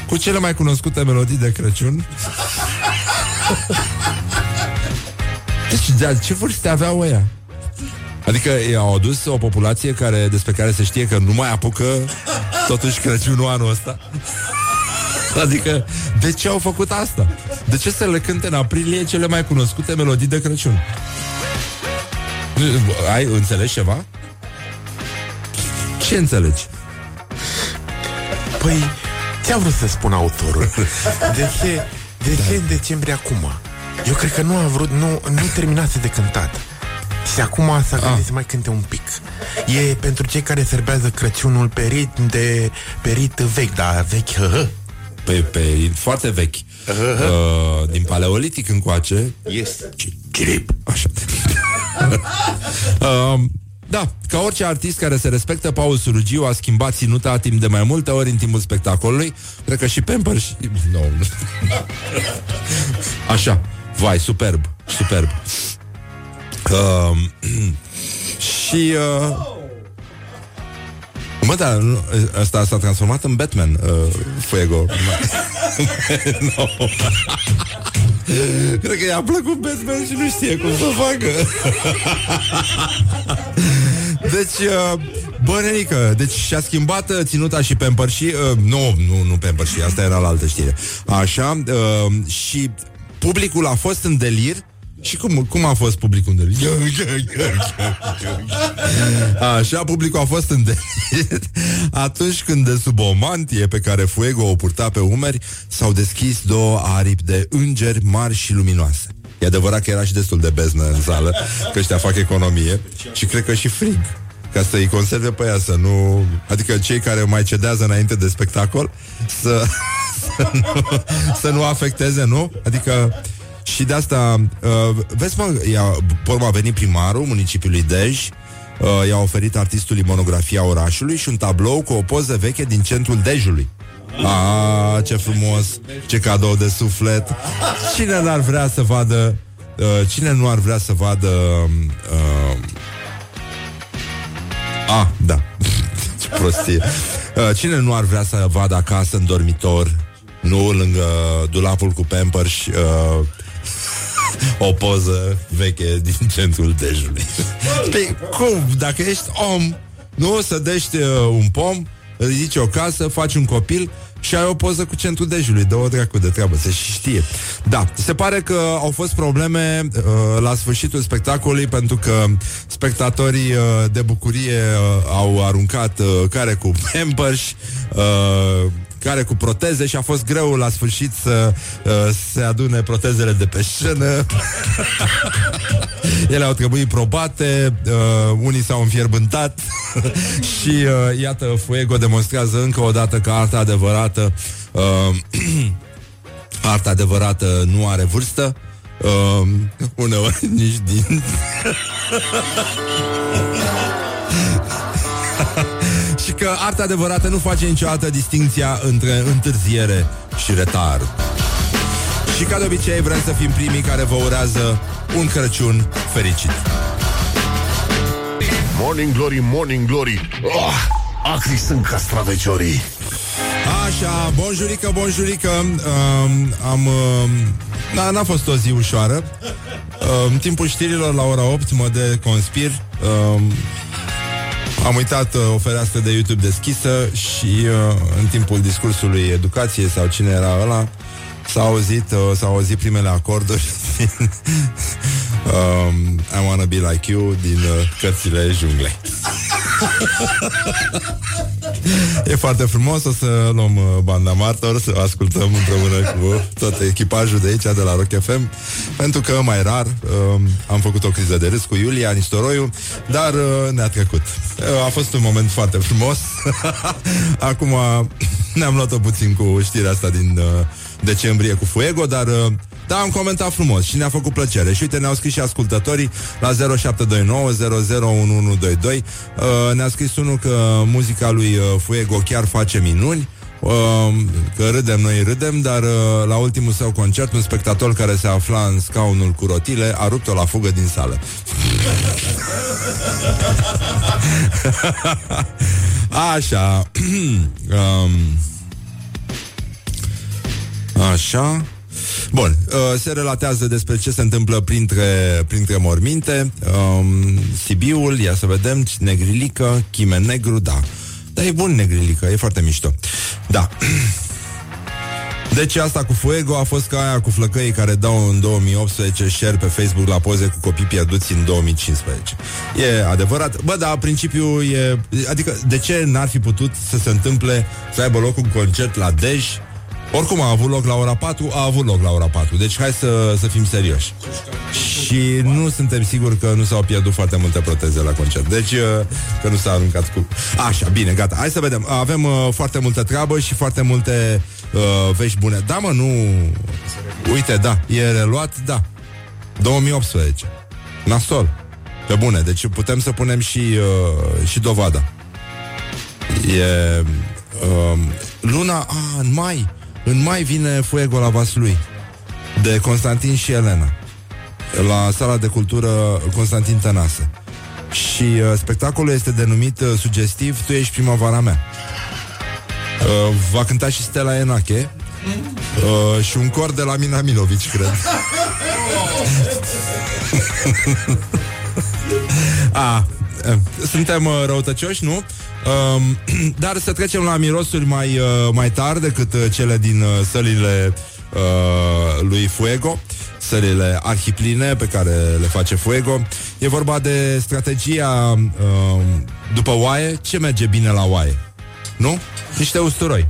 cu cele mai cunoscute melodii de Crăciun. <laughs> deci, de ce vârste aveau ăia? Adică i-au adus o populație care, despre care se știe că nu mai apucă totuși Crăciunul anul ăsta. <laughs> Adică, de ce au făcut asta? De ce să le cânte în aprilie cele mai cunoscute melodii de Crăciun? Ai înțeles ceva? Ce înțelegi? Păi, ți-am vrut să spun autorul. <laughs> De ce, de ce în decembrie acum? Eu cred că nu a vrut, nu, nu terminase de cântat. Și acum s-a gândit Ah. să mai cânte un pic. E pentru cei care serbează Crăciunul pe ritm de pe ritm vechi, dar vechi, hă, hă. Pe, pe foarte vechi. Uh, din paleolitic încoace. Este. Chirip. Așa. uh, <laughs> da, ca orice artist care se respectă, Paul Surugiu a schimbat ținuta timp de mai multe ori în timpul spectacolului. Cred că și Pamper și... No, nu. Așa. Vai, superb. Superb. Uh, <clears throat> și... Uh, Mă, da, nu, ăsta s-a transformat în Batman, uh, Fuego. <laughs> no. Cred că i-a plăcut Batman și nu știe cum să facă. deci, uh, bă, nenică, deci și-a schimbat uh, ținuta și pe împărși, uh, nu, nu, nu pe împărși, asta era la altă știre. Așa, uh, și publicul a fost în delir și cum, cum a fost publicul în delir? <laughs> Așa, publicul a fost în delir atunci când de sub o mantie pe care Fuego o purta pe umeri s-au deschis două aripi de îngeri mari și luminoase. E adevărat că era și destul de beznă în sală, că ăștia fac economie și cred că și frig ca să-i conserve pe ea, să nu... Adică cei care mai cedează înainte de spectacol să, <laughs> să, nu, să nu afecteze, nu? Adică și de asta, uh, vezi mă, i-a, porma a venit primarul municipiului Dej, uh, i-a oferit artistului monografia orașului și un tablou cu o poză veche din centrul Dejului. A, ce frumos, ce cadou de suflet. Cine n-ar vrea să vadă, uh, cine nu ar vrea să vadă uh, a, da. <laughs> Ce prostie. Uh, Cine nu ar vrea să vadă acasă în dormitor, nu lângă dulapul cu Pampers, uh, o poză veche din centrul Dejului. Păi cum? Dacă ești om, nu să dești uh, un pom, ridici o casă, faci un copil și ai o poză cu centrul Dejului. Dă o dracu de treabă, se și știe. Da, se pare că au fost probleme uh, la sfârșitul spectacolului pentru că spectatorii uh, de bucurie uh, au aruncat uh, care cu <laughs> Pampers, uh, care cu proteze și a fost greu la sfârșit să uh, se adune protezele de pe scenă. <laughs> Ele au trebuit probate, uh, unii s-au înfierbântat <laughs> și uh, iată, Fuego demonstrează încă o dată că arta adevărată uh, <clears throat> arta adevărată nu are vârstă. Uh, uneori <laughs> nici din... și că arta adevărată nu face niciodată distinția între întârziere și retard. Și ca de obicei vrem să fim primii care vă urează un Crăciun fericit. Morning Glory, Morning Glory. Oh, Acri sunt castraveciorii. Așa, bonjurică, bonjurică. Um, Am... Um, da, n-a fost o zi ușoară. Um, În timpul știrilor la ora 8 mă de conspir um, am uitat uh, o fereastră de YouTube deschisă și uh, în timpul discursului educației sau cine era ăla, s-a auzit, uh, s-a auzit primele acorduri <laughs> din um, I Wanna Be Like You din uh, cărțile junglei. <laughs> e foarte frumos, o să luăm uh, banda martor, să ascultăm împreună cu tot echipajul de aici, de la Rock FM, pentru că mai rar uh, am făcut o criză de râs cu Iulia Nistoroiu, dar uh, ne-a trecut. Uh, a fost un moment foarte frumos. <laughs> Acum ne-am luat-o puțin cu știrea asta din uh, decembrie cu Fuego, dar uh, da, am comentat frumos și ne-a făcut plăcere. Și uite, ne-au scris și ascultătorii la 0729 001122. Uh, ne-a scris unul că muzica lui uh, Fuego chiar face minuni. Uh, că râdem, noi râdem, dar uh, la ultimul său concert, un spectator care se afla în scaunul cu rotile a rupt-o la fugă din sală. <laughs> Așa. <clears throat> um, așa. Bun, uh, se relatează despre ce se întâmplă printre, printre morminte. Um, Sibiul, ia să vedem, Negrilică, Chime Negru, da. Da, e bun Negrilică, e foarte mișto. Da. Deci asta cu Fuego a fost ca aia cu flăcăii care dau în 2018 share pe Facebook la poze cu copii pierduți în 2015. E adevărat. Bă, dar principiul e... Adică, de ce n-ar fi putut să se întâmple să aibă loc un concert la Dej oricum a avut loc la ora 4, a avut loc la ora 4. Deci hai să, să fim serioși. Și nu suntem siguri că nu s-au pierdut foarte multe proteze la concert. Deci uh, că nu s-a aruncat cu... Așa, bine, gata. Hai să vedem. Avem uh, foarte multă treabă și foarte multe uh, vești bune. Da, mă, nu... Uite, da, e reluat, da. 2018. Nasol. Pe bune, deci putem să punem și, uh, și dovada. E... Uh, luna... A, în mai în mai vine Fuego la Vaslui De Constantin și Elena La sala de cultură Constantin Tănase. Și uh, spectacolul este denumit uh, sugestiv Tu ești primăvara mea. Uh, Va cânta și Stella Enache uh, Și un cor de la Mina Milovici, cred. <laughs> A, uh, suntem uh, răutăcioși, nu? Um, <clears throat> dar să trecem la mirosuri mai, uh, mai tari decât uh, cele din uh, sălile uh, lui Fuego, sălile arhipline pe care le face Fuego. E vorba de strategia uh, după oaie. Ce merge bine la oaie? Nu? Niște usturoi.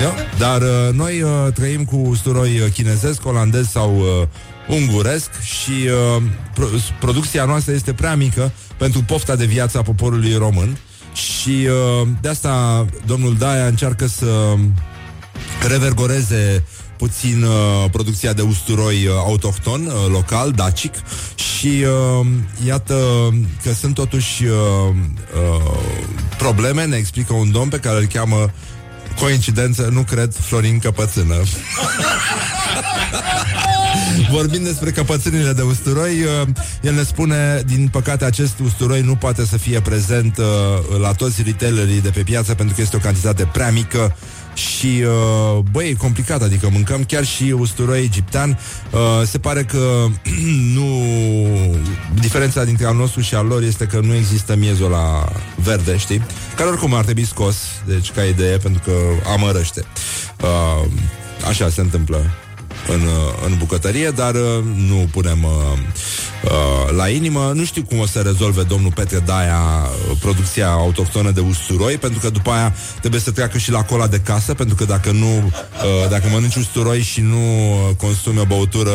Eu? Dar uh, noi uh, trăim cu usturoi uh, chinezesc, olandez sau uh, unguresc și uh, pro- producția noastră este prea mică pentru pofta de viață a poporului român. Și uh, de asta domnul Daia încearcă să revergoreze puțin uh, producția de usturoi uh, autohton, uh, local, dacic. Și uh, iată că sunt totuși uh, uh, probleme, ne explică un domn pe care îl cheamă coincidență, nu cred, Florin Căpățână. <laughs> Vorbind despre căpățânile de usturoi, uh, el ne spune, din păcate, acest usturoi nu poate să fie prezent uh, la toți retailerii de pe piață pentru că este o cantitate prea mică și, uh, băi, e complicat, adică mâncăm chiar și usturoi egiptean. Se pare că <clears throat> nu... Diferența dintre al nostru și al lor este că nu există miezul la verde, știi? Care oricum ar trebui scos, deci ca idee, pentru că amărăște. Așa se întâmplă în, uh, în bucătărie, dar uh, nu punem uh, uh, la inimă. Nu știu cum o să rezolve domnul Petre Daia uh, producția autohtonă de usturoi, pentru că după aia trebuie să treacă și la cola de casă, pentru că dacă nu, uh, dacă mănânci usturoi și nu consumi o băutură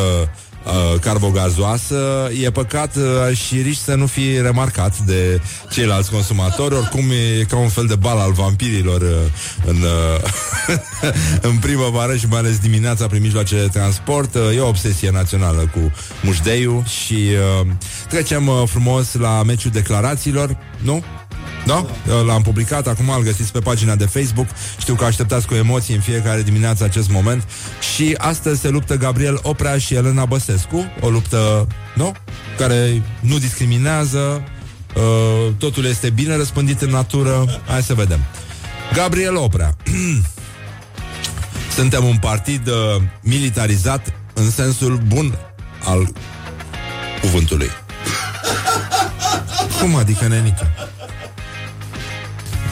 uh, carbogazoasă, e păcat uh, și riști să nu fii remarcat de ceilalți consumatori. Oricum e ca un fel de bal al vampirilor uh, în, uh, <laughs> în primăvară și mai ales dimineața prin mijloace de transport. Uh, e o obsesie națională cu mușdeiul și uh, trecem uh, frumos la meciul declarațiilor, nu? Da? L-am publicat, acum îl găsiți pe pagina de Facebook. Știu că așteptați cu emoții în fiecare dimineață acest moment. Și astăzi se luptă Gabriel Oprea și Elena Băsescu. O luptă, nu? Care nu discriminează, uh, totul este bine răspândit în natură. Hai să vedem. Gabriel Oprea. <clears throat> Suntem un partid uh, militarizat în sensul bun al cuvântului. <laughs> Cum adică, nenică?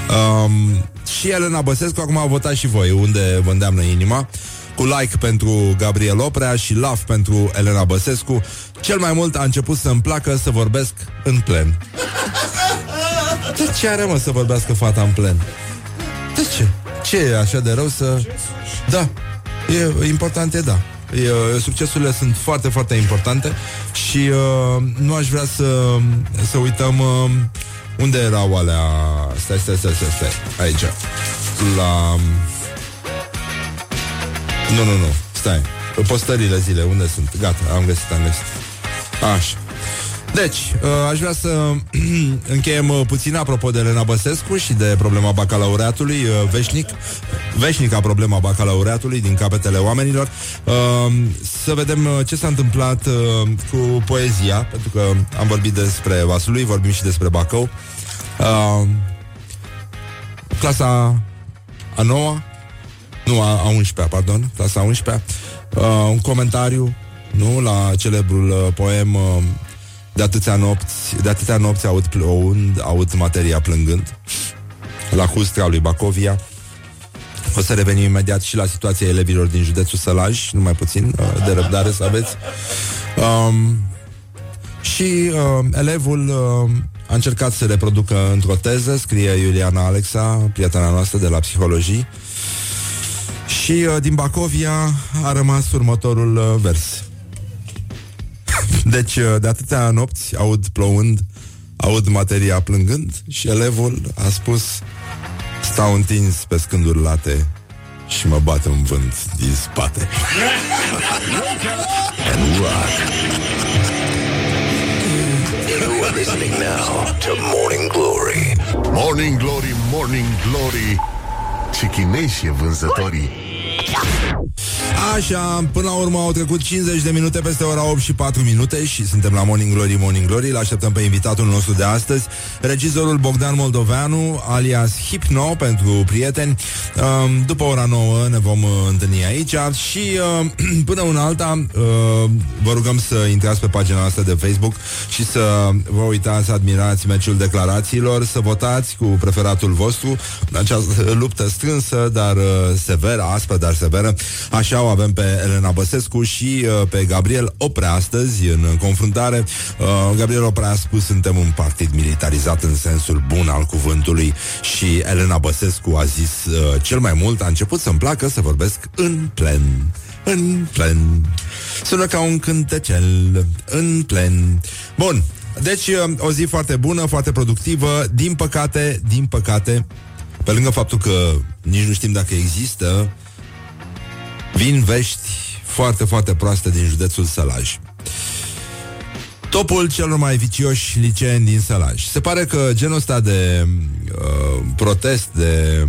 Um, și Elena Băsescu acum a votat și voi, unde vă îndeamnă inima cu like pentru Gabriel Oprea și love pentru Elena Băsescu. Cel mai mult a început să-mi placă să vorbesc în plen. De ce are, mă, să vorbească fata în plen? De ce? Ce e așa de rău să... Da, e important e da. E, succesurile sunt foarte, foarte importante și uh, nu aș vrea să, să uităm uh, unde erau alea... Stai, stai, stai, stai, stai. Aici. La... Nu, nu, nu. Stai. Postările zile, unde sunt? Gata, am găsit, am găsit. Așa. Deci, uh, aș vrea să <clears throat> încheiem uh, puțin apropo de Elena Băsescu și de problema bacalaureatului uh, veșnic, veșnica problema bacalaureatului din capetele oamenilor. Să vedem ce s-a întâmplat cu poezia, pentru că am vorbit despre Vasului, vorbim și despre Bacău. Clasa a noua, nu, a, a 11-a, pardon, clasa a 11-a, un comentariu, nu, la celebrul poem de atâția nopți, de atâtea nopți aud plouând, aud materia plângând. La Hustra lui Bacovia. O să revenim imediat și la situația elevilor din județul Sălaj, numai puțin uh, de răbdare să aveți. Um, și uh, elevul uh, a încercat să reproducă într-o teză, scrie Iuliana Alexa, prietena noastră de la psihologii. Și uh, din Bacovia a rămas următorul uh, vers. Deci, uh, de atâtea nopți aud plouând, aud materia plângând și elevul a spus stau întins pe scânduri late și mă bate un vânt din spate. <laughs> And rock. You are listening now to Morning Glory. Morning Glory, Morning Glory. Ce chineși e vânzătorii. Așa, până la urmă au trecut 50 de minute peste ora 8 și 4 minute și suntem la Morning Glory, Morning Glory. Îl așteptăm pe invitatul nostru de astăzi, regizorul Bogdan Moldoveanu, alias Hipno pentru prieteni. Um, după ora 9 ne vom uh, întâlni aici și uh, <clears throat> până una alta uh, vă rugăm să intrați pe pagina noastră de Facebook și să vă uitați să admirați meciul declarațiilor, să votați cu preferatul vostru această luptă strânsă, dar severă, aspră, dar severă. Așa o avem pe Elena Băsescu și uh, pe Gabriel Oprea astăzi în confruntare. Uh, Gabriel Oprea a spus suntem un partid militarizat în sensul bun al cuvântului și Elena Băsescu a zis uh, cel mai mult a început să-mi placă să vorbesc în plen. În plen. Sună ca un cântecel. În plen. Bun, deci uh, o zi foarte bună, foarte productivă. Din păcate, din păcate, pe lângă faptul că nici nu știm dacă există Vin vești foarte, foarte proaste din județul Sălaj. Topul celor mai vicioși liceeni din Sălaj. Se pare că genul ăsta de uh, protest, de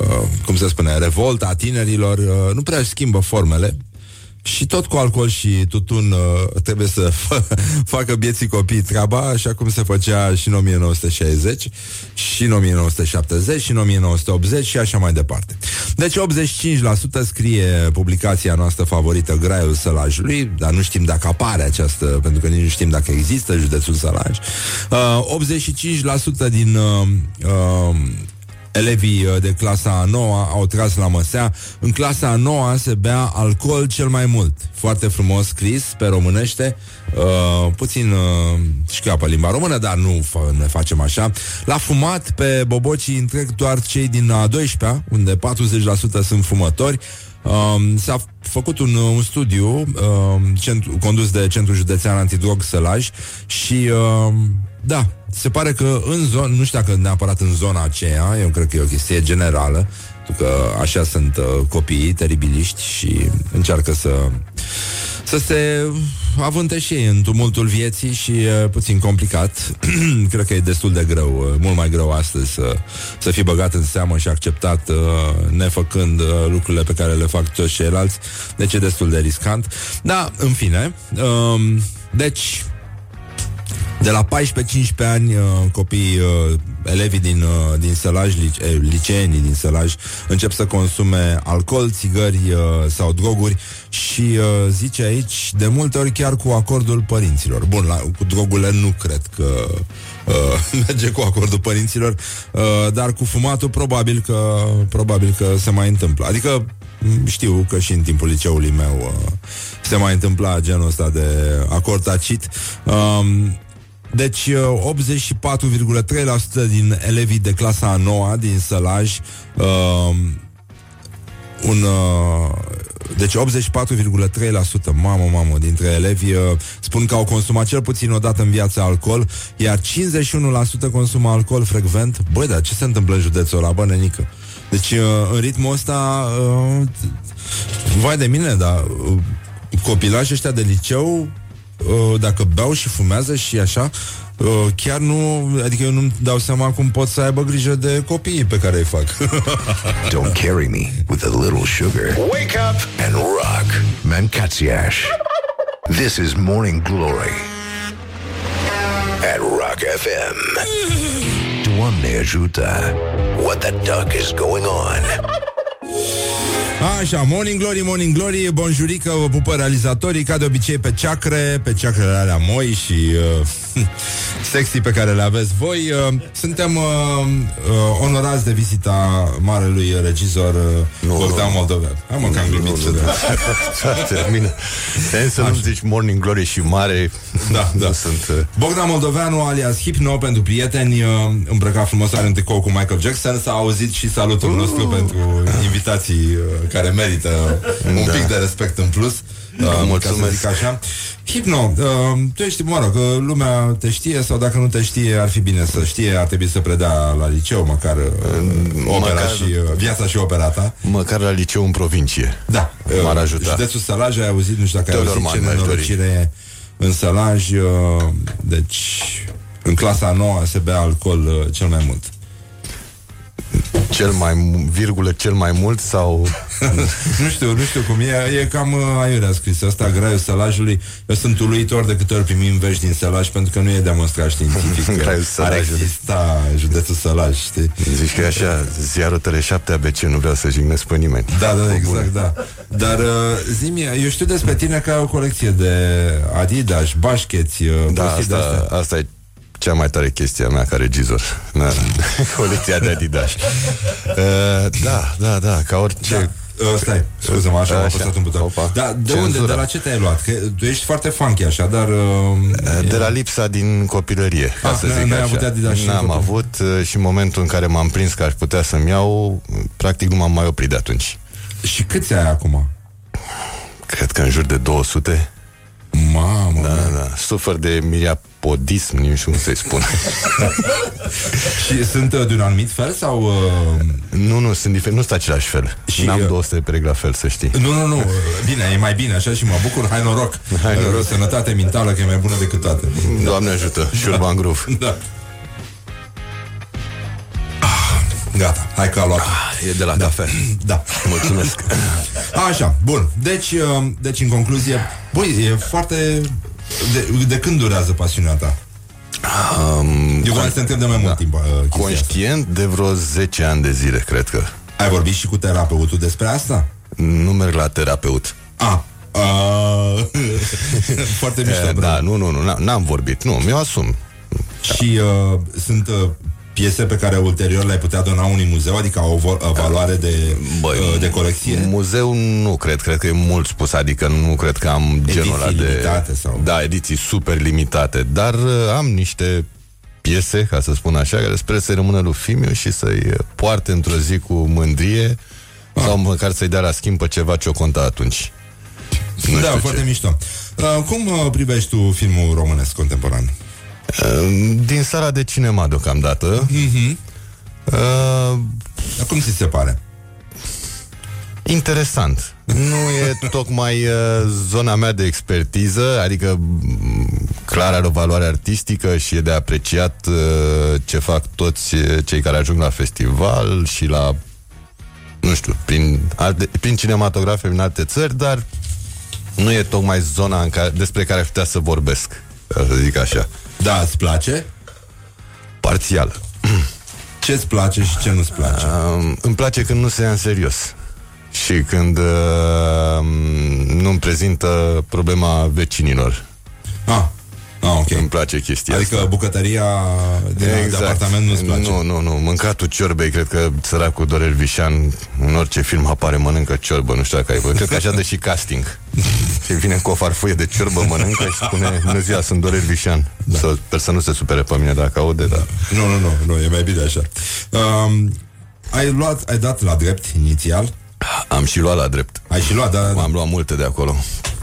uh, cum se spune, revolta a tinerilor, uh, nu prea schimbă formele și tot cu alcool și tutun uh, trebuie să f- <laughs> facă bieții copii treaba, așa cum se făcea și în 1960, și în 1970, și în 1980 și așa mai departe. Deci 85% scrie publicația noastră favorită, Graiul Sălajului, dar nu știm dacă apare această, pentru că nici nu știm dacă există județul Sălaj. Uh, 85% din uh, uh, Elevii uh, de clasa a noua au tras la măsea. În clasa a noua se bea alcool cel mai mult. Foarte frumos scris pe românește. Uh, puțin uh, șchiapă limba română, dar nu f- ne facem așa. La fumat pe bobocii întreg doar cei din a 12-a, unde 40% sunt fumători. Um, s-a făcut un, un studiu um, centru, condus de Centrul Județean Antidrog Sălaj și um, da, se pare că în zonă, nu știu dacă neapărat în zona aceea, eu cred că e o chestie generală, pentru că așa sunt uh, copiii teribiliști și încearcă să să se având și ei în tumultul vieții și uh, puțin complicat. <clears throat> Cred că e destul de greu, uh, mult mai greu astăzi să, să fii băgat în seamă și acceptat uh, nefăcând uh, lucrurile pe care le fac toți ceilalți. Deci e destul de riscant. Da, în fine. Uh, deci, de la 14-15 ani, uh, copiii, uh, elevii din, uh, din sălaj, lice, eh, liceenii din sălaj, încep să consume alcool, țigări uh, sau droguri și uh, zice aici, de multe ori chiar cu acordul părinților. Bun, la, cu drogurile nu cred că uh, <laughs> merge cu acordul părinților, uh, dar cu fumatul probabil că, probabil că se mai întâmplă. Adică știu că și în timpul liceului meu uh, se mai întâmpla genul ăsta de acord tacit. Um, deci 84,3% din elevii de clasa a noua din Sălaj uh, un, uh, deci 84,3% mamă, mamă, dintre elevi uh, spun că au consumat cel puțin o dată în viață alcool, iar 51% consumă alcool frecvent. Băi, dar ce se întâmplă în județul ăla, bă, nenică? Deci, uh, în ritmul ăsta, uh, vai de mine, dar uh, copilașii ăștia de liceu uh, dacă beau și fumează și așa, uh, chiar nu, adică eu nu-mi dau seama cum pot să aibă grijă de copiii pe care îi fac. <laughs> Don't carry me with a little sugar. Wake up and rock. Mancațiaș. This is Morning Glory at Rock FM. <laughs> Doamne ajută. What the duck is going on? Așa, Morning Glory, Morning Glory, bonjurică, vă pupă realizatorii, ca de obicei pe ceacre, pe ceacrele alea moi și uh, <laughs> sexy pe care le aveți voi. Uh, suntem uh, uh, onorați de vizita marelui regizor uh, Nu, Bogdan nu. Moldovean. Hai mă, că am glumit. Nu, nu, nu. <laughs> Termină. Ten să nu zici Morning Glory și mare Da, da. Nu sunt uh, Bogdan Moldoveanu, alias Hipno, pentru prieteni, uh, îmbrăcat frumos, are un tricou cu Michael Jackson, s-a auzit și salutul Uh. nostru pentru invitații uh, care merită un Da. pic de respect în plus. Uh, ca să mulțumesc. zic așa. Hipno, uh, tu ești, mă rog, că lumea te știe sau dacă nu te știe, ar fi bine să știe, ar trebui să predea la liceu, măcar uh, opera măcar- și uh, viața și opera ta. Măcar la liceu în provincie Da, M-ar uh, ajuta. Județul Sălaj, ai auzit, nu știu dacă ai Teodor auzit ce Man mi-aș dori. nenorocire e în Sălaj, uh, deci în clasa nouă se bea alcool uh, cel mai mult. Cel mai, mu- virgulă, cel mai mult sau <laughs> nu știu, nu știu cum e, e cam uh, aiurea scris asta, graiul Sălajului. Eu sunt uluitor de câte ori primim vești din Sălaj pentru că nu e demonstrat științific. că <laughs> Graiul Ar Sălajului. exista județul Sălaj, știi? Zici că e așa Ziarul Tele7 ABC Nu vreau să jignesc pe nimeni Da, da, exact, da. Dar uh, zi eu știu despre tine că ai o colecție de Adidas, bașcheți, uh, Da, prostii de astea. asta, asta e cea mai tare chestie a mea ca regizor da. <laughs> Colecția de Adidas uh, Da, da, da Ca orice Da. Uh, stai, scuze-mă, așa, am Așa. apăsat un buton. Opa. Da, de Cenzură. unde, de la ce te-ai luat? Că tu ești foarte funky așa, dar... Uh, De la lipsa din copilărie, ca Ah, să n- zic n-ai așa. avut Adidas și în N-am copilărie. avut uh, și în momentul în care m-am prins că aș putea să-mi iau, practic nu m-am mai oprit de atunci. și câți ai acum? Cred că în jur de 200. Mamă, Da, da. Sufăr de miriapodism, nu știu cum să-i spun. <laughs> Și sunt uh, de un anumit fel sau... Uh, nu, nu, sunt diferit, nu sunt același fel. Și, Și N-am uh, 200 pe la fel, să știi. nu, nu, nu, uh, bine, e mai bine așa și mă bucur, hai noroc. Hai noroc. Uh, Sănătate mentală, că e mai bună decât toate. Doamne ajută, Șurban Groove. <laughs> Da. Gata, hai că a luat. E de la cafea. <clears throat> Da. Mulțumesc. <clears throat> Așa, bun. Deci, uh, deci în concluzie, băi, e foarte... De, de când durează pasiunea ta? Um, Eu vreau să te întreb de mai mult timp uh, chestia asta. conștient de vreo 10 ani de zile, cred că. Ai vorbit și cu terapeutul despre asta? Nu merg la terapeut. A. Uh, <laughs> foarte mișto. E, bravo. da, nu, nu, nu, n- n-am vorbit. Nu, mi-o asum. Și uh, sunt uh, piese pe care ulterior le-ai putea dona unui muzeu, adică au o vo- o valoare de, Băi, uh, de colecție? Muzeu nu cred, cred că e mult spus, adică nu cred că am genul ăla de... limitate sau- Da, ediții super limitate, dar uh, am niște piese, ca să spun așa, care sper să rămână lui Fimiu și să-i uh, poarte într-o zi cu mândrie Ah. sau măcar să-i dea la schimb pe ceva ce o conta atunci. Nu da, știu foarte ce. mișto. Uh, cum uh, privești tu filmul românesc contemporan? Uh, Din sala de cinema deocamdată. Mhm. Uh, Cum ți se pare? interesant. Nu e <laughs> tocmai uh, zona mea de expertiză, adică mm, clar are o valoare artistică și e de apreciat uh, ce fac toți uh, cei care ajung la festival și la nu știu, prin, alte, prin cinematografe din alte țări, dar nu e tocmai zona în care, despre care aș putea să vorbesc, să zic așa. Da, îți place? Parțial. <clears throat> Ce-ți place și ce nu-ți place? Uh, îmi place când nu se ia în serios și când uh, nu-mi prezintă problema vecinilor. Ah, Ah, ok. Îmi place chestia adică asta. bucătăria din exact. de apartament nu-ți place? Nu, nu, nu. Mâncatul ciorbei, cred că săracul Dorel Vișan în orice film apare, mănâncă ciorbă, nu știu dacă ai văzut. Cred că așa dă și casting. <laughs> și vine cu o farfurie de ciorbă, mănâncă și spune, bună ziua, sunt Dorel Vișan. Da. Să, sper să nu se supere pe mine dacă aude, da. Nu, nu, nu, nu, e mai bine așa. Um, ai luat, ai dat la drept inițial? Am și luat la drept. Ai și luat, da? da. Am luat multe de acolo.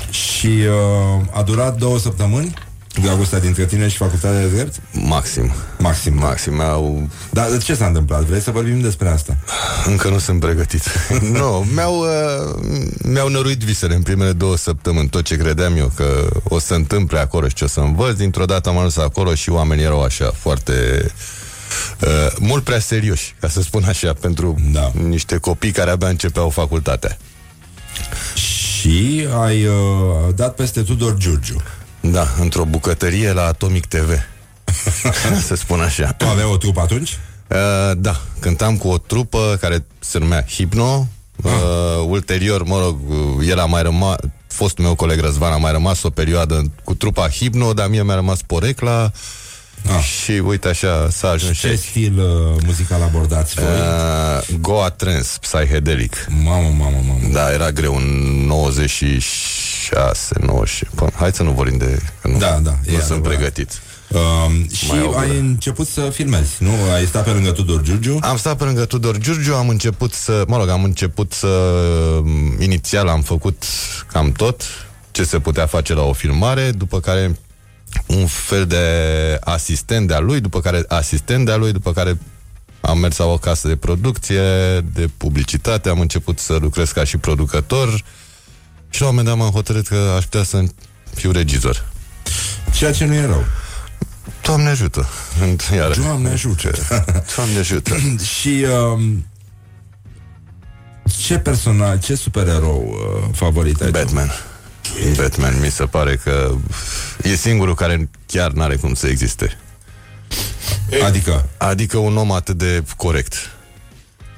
Și uh, a durat două săptămâni? Dragostea dintre tine și facultatea de drept? Maxim. Maxim. Da. Maxim. Au... Dar ce s-a întâmplat? Vrei să vorbim despre asta? Încă nu sunt pregătit. <laughs> nu, no, mi-au, uh, mi-au năruit visele în primele două săptămâni, tot ce credeam eu că o să întâmple acolo și ce o să învăț. Dintr-o dată am ajuns acolo și oamenii erau așa, foarte... Uh, mult prea serioși, ca să spun așa, pentru da. niște copii care abia începeau facultatea. Și ai uh, dat peste Tudor Giurgiu. Da, într-o bucătărie la Atomic TV. să <laughs> spun așa. Tu aveai o trupă atunci? Uh, da, cântam cu o trupă care se numea Hipno. Uh, ulterior, mă rog, el a mai rămas, fostul meu coleg Răzvan a mai rămas o perioadă cu trupa Hipno, dar mie mi-a rămas porecla. Ah. Și uite așa s-a ajuns Ce stil uh, muzical abordați voi? Uh, Goa Trance, Psychedelic Mamă, mamă, mamă Da, era greu în 96, 90 Până, Hai să nu vorbim de... Nu, da, da Nu sunt adevărat. pregătit Um, și ai început să filmezi, nu? Ai stat pe lângă Tudor Giurgiu? Am stat pe lângă Tudor Giurgiu, am început să, mă rog, am început să inițial am făcut cam tot ce se putea face la o filmare, după care un fel de asistent de-a lui, după care asistent de-a lui, după care am mers la o casă de producție, de publicitate, am început să lucrez ca și producător și la un moment dat m-am hotărât că aș putea să fiu regizor. Ceea ce nu e rău. Doamne ajută. Iar. Doamne ajută. Doamne ajută. <clears throat> și um, ce personaj, ce supererou uh, favorit ai Batman. Tu? Batman mi se pare că e singurul care chiar n-are cum să existe. Adică? Adică un om atât de corect.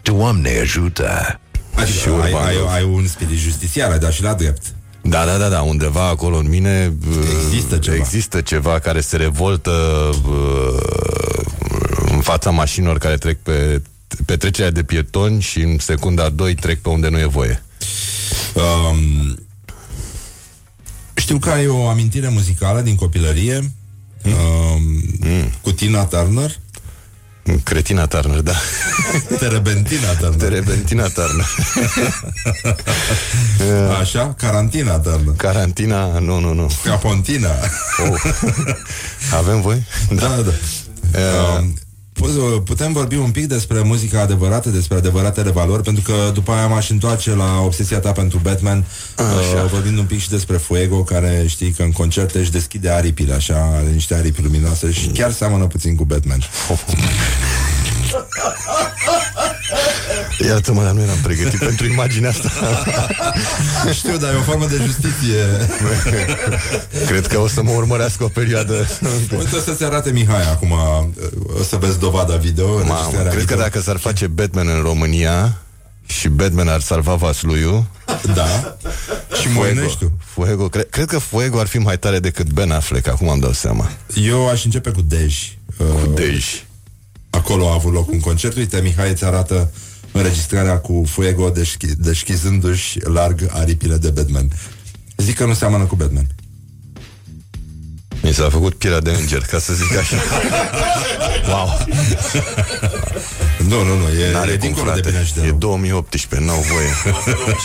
Doamne ajută! Adică și ai, ai, ai un spirit justițiar, ai dat și la drept. Da, da, da, da, undeva acolo în mine există ceva, există ceva care se revoltă în fața mașinilor care trec pe, pe trecerea de pietoni și în secunda 2 trec pe unde nu e voie. Um, știu că ai o amintire muzicală din copilărie mm. uh, mm. cu Tina Turner. Cretina Turner, da. <laughs> Terebentina Turner. Terebentina Turner. <laughs> Așa? Carantina Turner. Carantina, nu, nu, nu. Capontina. Oh. <laughs> Avem voi? Da, da. da. Uh, putem vorbi un pic despre muzica adevărată, despre adevăratele valori, pentru că după aia m-aș întoarce la obsesia ta pentru Batman, uh, vorbind un pic și despre Fuego, care știi că în concerte își deschide aripile, așa, are niște aripi luminoase și chiar seamănă puțin cu Batman. <laughs> Iartă-mă, dar nu eram pregătit <laughs> pentru imaginea asta. Știu, dar e o formă de justiție. <laughs> Cred că o să mă urmărească o perioadă. Uite, o să-ți arate Mihai acum, o să vezi dovada video. Mamă, cred video. că dacă s-ar face Batman în România și Batman ar salva Vasluiu Da Și Moineștiu Fuego, cred, cred că Fuego ar fi mai tare decât Ben Affleck Acum am dau seama Eu aș începe cu Dej Cu uh, Dej Acolo a avut loc un concert Uite, Mihai îți arată înregistrarea cu Fuego deschizându deschizându-și larg aripile de Batman. Zic că nu seamănă cu Batman. Mi s-a făcut pielea de înger, ca să zic așa. <laughs> wow! nu, nu, nu, e, N-are e dincolo frate. de bine și de E 2018, n-au voie.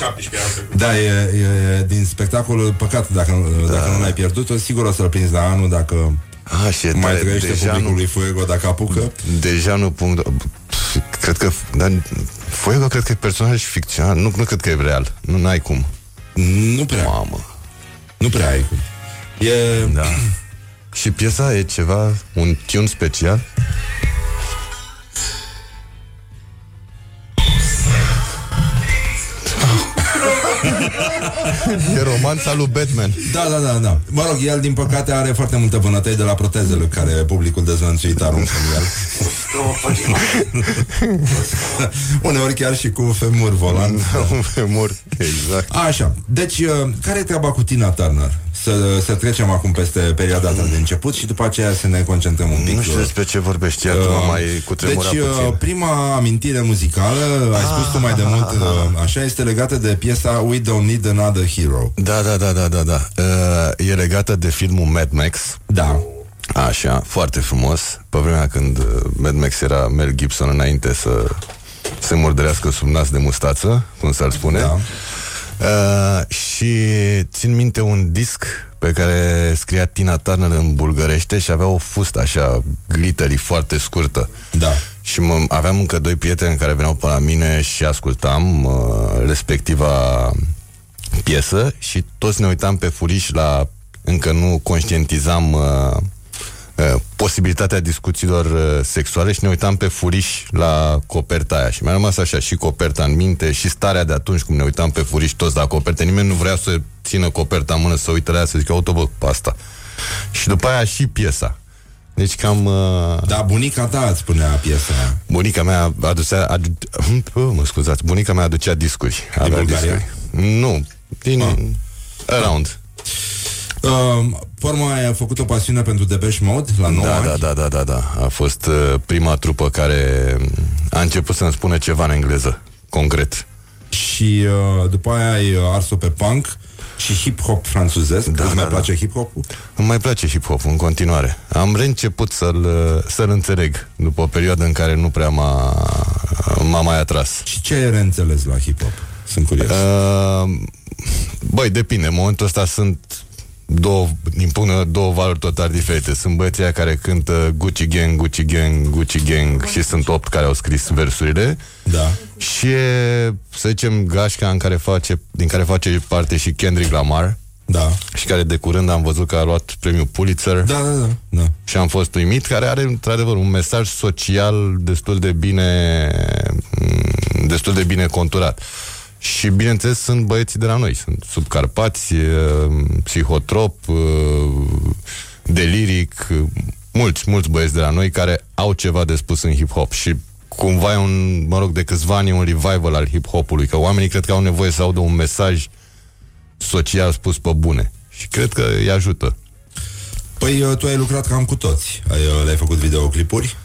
<laughs> da, e, e, din spectacolul, păcat dacă, da. dacă nu l-ai pierdut, sigur o să-l prinzi la anul dacă A, și mai trăiește publicul nu, lui Fuego dacă apucă. Deja nu punct Cred că... Dar Fuego cred că e personaj ficțional. Nu, nu cred că e real. Nu ai cum. Nu prea. Mamă. Nu prea ai cum. E... Da. Și piesa e ceva, un tune special? <laughs> <laughs> e romanța lui Batman. Da, da, da, da. Mă rog, el, din păcate, are foarte multă vânătăi de la protezele care publicul dezvănțuit aruncă în el. <laughs> Uneori chiar și cu femur volan. un femur, exact. Așa, deci, uh, care e treaba cu Tina Turner? Să, să trecem acum peste perioada asta de început și după aceea să ne concentrăm un pic. Nu știu despre ce vorbești, iată, uh, mai cu Deci, puțin. uh, prima amintire muzicală, ai spus tu mai de mult, uh, așa, este legată de piesa We Don't Need Another Hero. Da, da, da, da, da, da. Uh, e legată de filmul Mad Max. Da. Așa, foarte frumos. Pe vremea când uh, Mad Max era Mel Gibson înainte să se murdărească sub nas de mustață, cum s-ar spune. Da. Uh, și țin minte un disc pe care scria Tina Turner în bulgărește și avea o fustă așa glittery foarte scurtă. Da. Și mă, aveam încă doi prieteni care veneau pe la mine și ascultam uh, respectiva piesă și toți ne uitam pe furiș la... Încă nu conștientizam uh, uh, posibilitatea discuțiilor uh, sexuale și ne uitam pe furiș la coperta aia. Și mi-a rămas așa și coperta în minte și starea de atunci cum ne uitam pe furiș toți la coperte. Nimeni nu vrea să țină coperta în mână, să uite la ea, să zică, auto, bă, pe asta. Și după aia și piesa. Deci cam... Uh, Da, bunica ta îți spunea piesa aia. Bunica mea aducea... Adu... Oh, mă scuzați, bunica mea aducea discuri. Avea Bulgaria? discuri. Nu, din... Ah. Around. Uh, forma ai făcut o pasiune pentru Depeche Mode la 9 Da, ani. da, da, da, da, da. A fost uh, prima trupă care a început să-mi spună ceva în engleză, concret. Și uh, după aia ai uh, ars-o pe punk și hip-hop franțuzesc. Da, Îți mai da, place hip-hopul? Îmi mai place hip-hop în continuare. Am reînceput să-l, uh, să-l înțeleg după o perioadă în care nu prea m-a, m-a mai atras. Și ce ai reînțeles la hip-hop? Sunt curios. Uh, băi, depinde. În momentul ăsta sunt două, din punct de vedere, două valori total diferite. Sunt băieții aia care cântă Gucci Gang, Gucci Gang, Gucci Gang și sunt opt care au scris versurile. Da. Și e, să zicem, gașca în care face, din care face parte și Kendrick Lamar Da. și care de curând am văzut că a luat premiul Pulitzer Da, da, da. da. și am fost uimit, care are într-adevăr un mesaj social destul de bine m, destul de bine conturat. Și bineînțeles sunt băieții de la noi, sunt subcarpați, e, psihotrop, e, deliric, e, mulți, mulți băieți de la noi care au ceva de spus în hip-hop și cumva e un, mă rog, de câțiva ani e un revival al hip-hopului, că oamenii cred că au nevoie să audă un mesaj social spus pe bune. Și cred că îi ajută. Păi uh, tu ai lucrat cam cu toți. Ai, uh, le-ai făcut videoclipuri.